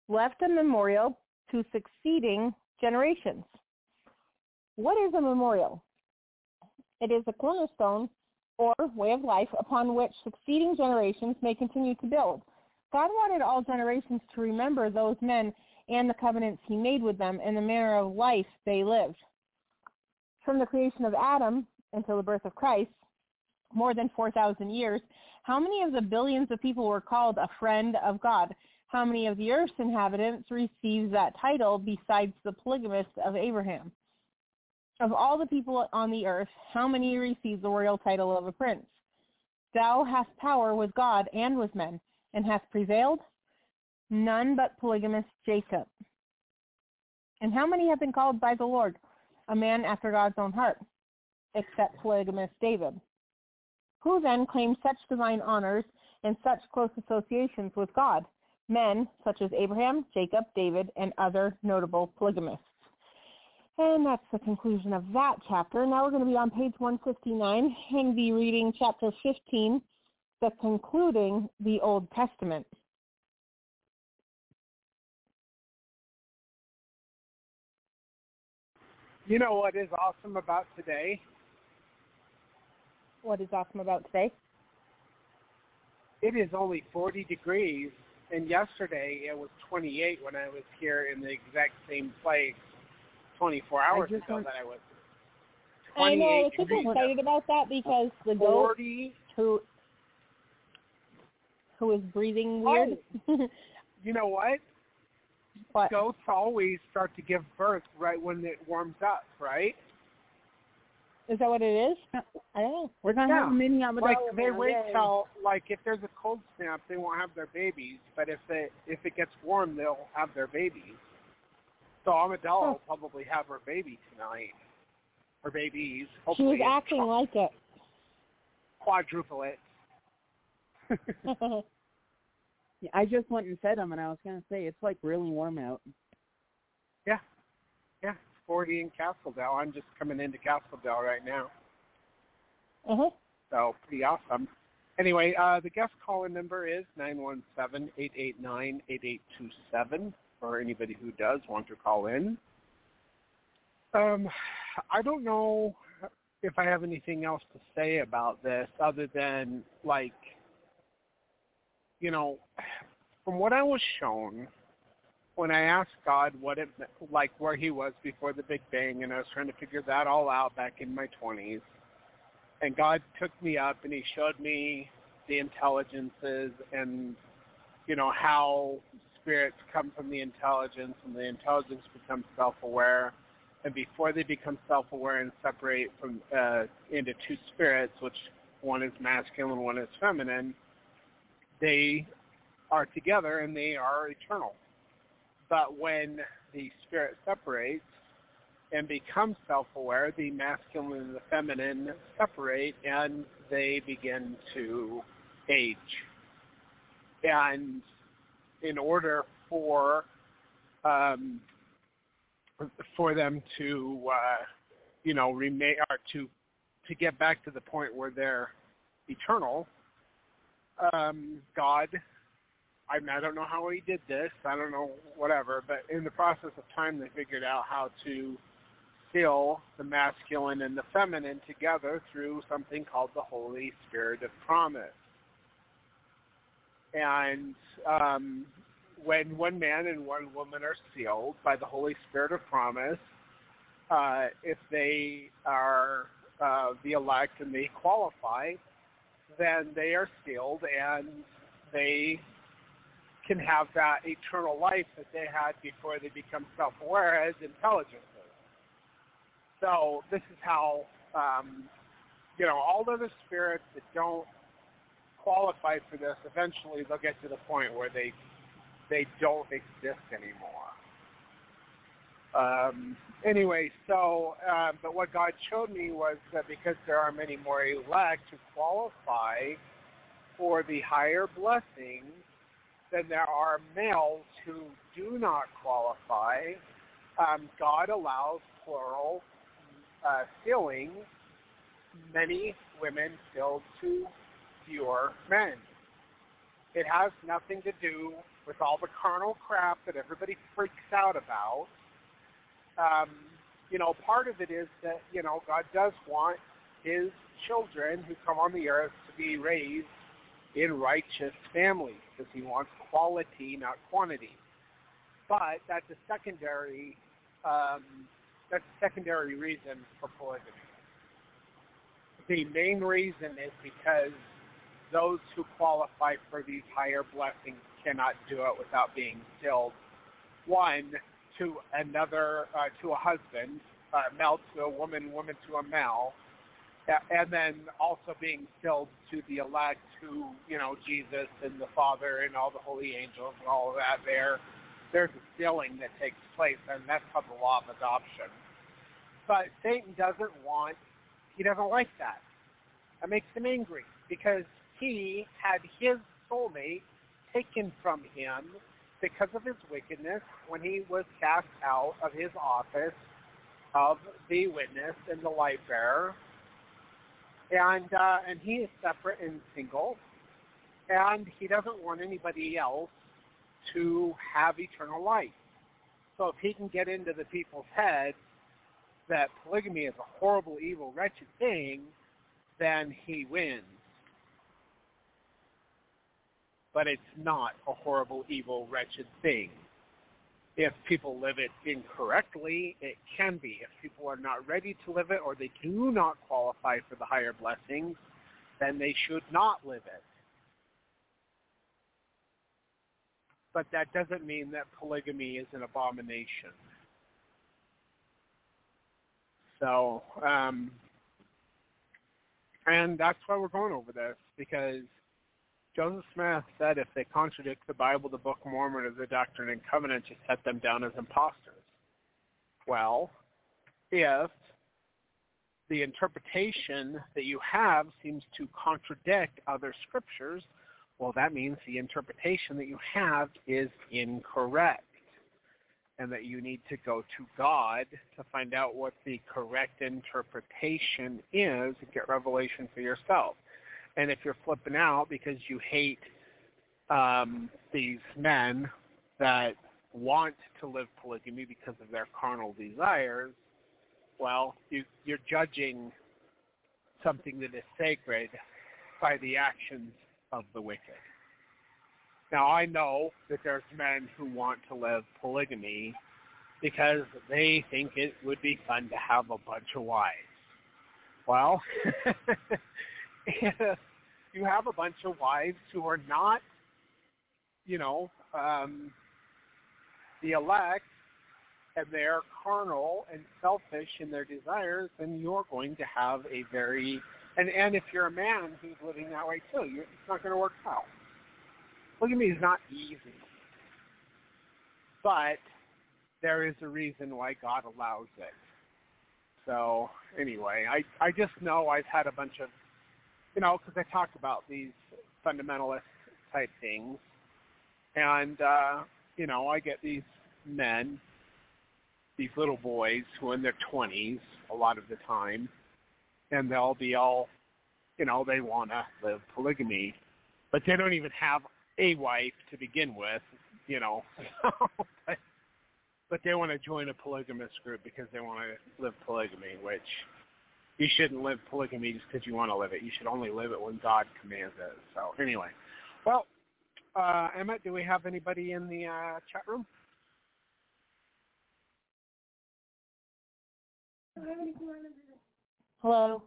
left a memorial to succeeding generations. What is a memorial? It is a cornerstone or way of life upon which succeeding generations may continue to build. God wanted all generations to remember those men and the covenants he made with them and the manner of life they lived. From the creation of Adam until the birth of Christ, more than 4,000 years, how many of the billions of people were called a friend of God? How many of the earth's inhabitants received that title besides the polygamist of Abraham? Of all the people on the earth, how many received the royal title of a prince? Thou hast power with God and with men, and hast prevailed? None but polygamist Jacob. And how many have been called by the Lord, a man after God's own heart, except polygamist David? Who then claimed such divine honors and such close associations with God? Men such as Abraham, Jacob, David, and other notable polygamists. And that's the conclusion of that chapter. Now we're going to be on page 159 and be reading chapter 15, the concluding the Old Testament. You know what is awesome about today? What is awesome about today? It is only 40 degrees, and yesterday it was 28 when I was here in the exact same place 24 hours ago want- that I was. I know, I was 28 super excited about that because the goat 40. who who is breathing weird. Oh. You know what? What? Goats always start to give birth right when it warms up, right? Is that what it is? I don't know. We're gonna Yeah. have a mini armadillo. Like they wait yay. till like if there's a cold snap, they won't have their babies. But if they if it gets warm, they'll have their babies. So Armadillo will probably have her baby tonight, or babies. She was acting like it. quadruple it. Yeah, I just went and fed him, and I was gonna say it's like really warm out. yeah, yeah. It's 40 in Castledale. I'm just coming into Castledale right now, uh-huh. so pretty awesome. anyway, uh, the guest call-in number is 917-889-8827 for anybody who does want to call in. Um, I don't know if I have anything else to say about this other than like, you know, from what I was shown when I asked God what it like where He was before the Big Bang, and I was trying to figure that all out back in my twenties, and God took me up and He showed me the intelligences and you know how spirits come from the intelligence, and the intelligence becomes self-aware and before they become self-aware and separate from uh, into two spirits, which one is masculine one is feminine, they are together and they are eternal. But when the spirit separates and becomes self-aware, the masculine and the feminine separate and they begin to age. And in order for um, for them to uh, you know remain or to to get back to the point where they're eternal. Um, God, I, mean, I don't know how he did this. I don't know whatever, but in the process of time, they figured out how to seal the masculine and the feminine together through something called the Holy Spirit of Promise. And um, when one man and one woman are sealed by the Holy Spirit of promise, uh, if they are uh, the elect and they qualify, then they are sealed and they can have that eternal life that they had before they become self-aware as intelligences. So this is how, um, you know, all the other spirits that don't qualify for this, eventually they'll get to the point where they they don't exist anymore. Um, anyway, so, uh, but what God showed me was that because there are many more elect who qualify for the higher blessings than there are males who do not qualify, um, God allows plural uh, fillings, many women filled to fewer men. It has nothing to do with all the carnal crap that everybody freaks out about. Um, you know, part of it is that, you know, God does want his children who come on the earth to be raised in righteous families because he wants quality, not quantity. But that's a secondary um, that's a secondary reason for polygamy. The main reason is because those who qualify for these higher blessings cannot do it without being sealed. One to another, uh, to a husband, uh, male to a woman, woman to a male, and then also being sealed to the elect, who you know Jesus and the Father and all the holy angels and all of that. There, there's a sealing that takes place, and that's called the law of adoption. But Satan doesn't want, he doesn't like that. That makes him angry because he had his soulmate taken from him because of his wickedness when he was cast out of his office of the witness and the light bearer. And uh, and he is separate and single, and he doesn't want anybody else to have eternal life. So if he can get into the people's heads that polygamy is a horrible, evil, wretched thing, then he wins but it's not a horrible, evil, wretched thing. If people live it incorrectly, it can be. If people are not ready to live it or they do not qualify for the higher blessings, then they should not live it. But that doesn't mean that polygamy is an abomination. So, um, and that's why we're going over this because Joseph Smith said if they contradict the Bible, the Book of Mormon, or the Doctrine and Covenants, you set them down as imposters. Well, if the interpretation that you have seems to contradict other scriptures, well, that means the interpretation that you have is incorrect and that you need to go to God to find out what the correct interpretation is and get revelation for yourself. And if you're flipping out because you hate um, these men that want to live polygamy because of their carnal desires, well, you, you're judging something that is sacred by the actions of the wicked. Now, I know that there's men who want to live polygamy because they think it would be fun to have a bunch of wives. Well, you have a bunch of wives who are not, you know, um, the elect, and they're carnal and selfish in their desires, then you're going to have a very and and if you're a man who's living that way too, you're, it's not going to work out. Polygamy is not easy, but there is a reason why God allows it. So anyway, I I just know I've had a bunch of, you know, because I talk about these fundamentalist type things, and uh, you know I get these men, these little boys who are in their twenties a lot of the time, and they'll be all, you know, they want to live polygamy, but they don't even have a wife to begin with, you know. but, but they want to join a polygamous group because they want to live polygamy, which you shouldn't live polygamy just because you want to live it. You should only live it when God commands it. So anyway, well, uh, Emmett, do we have anybody in the uh, chat room? Hello.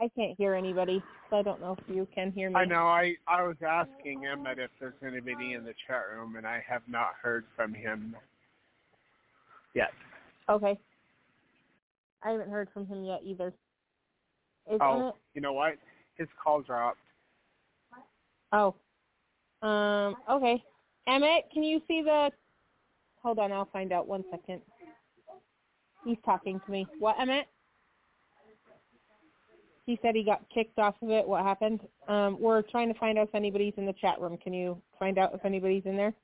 I can't hear anybody, so I don't know if you can hear me. I know. I I was asking Emmett if there's anybody in the chat room, and I have not heard from him yet. Okay. I haven't heard from him yet either. Is oh, Emmett? you know what? His call dropped. Oh. Um. Okay. Emmett, can you see the? Hold on, I'll find out. One second. He's talking to me. What, Emmett? He said he got kicked off of it. What happened? Um, we're trying to find out if anybody's in the chat room. Can you find out if anybody's in there?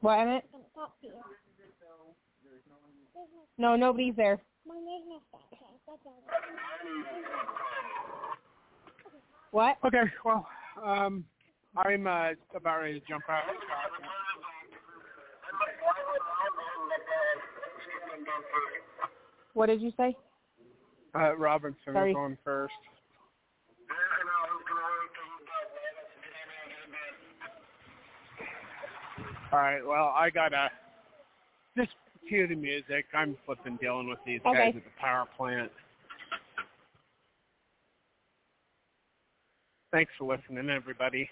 What, Emmett? No, nobody's there. What? Okay. Well, um, I'm uh, about ready to jump out. What did you say? Uh, Robinson Sorry. is on first. All right. Well, I gotta Just cue the music. I'm flipping dealing with these okay. guys at the power plant. Thanks for listening, everybody.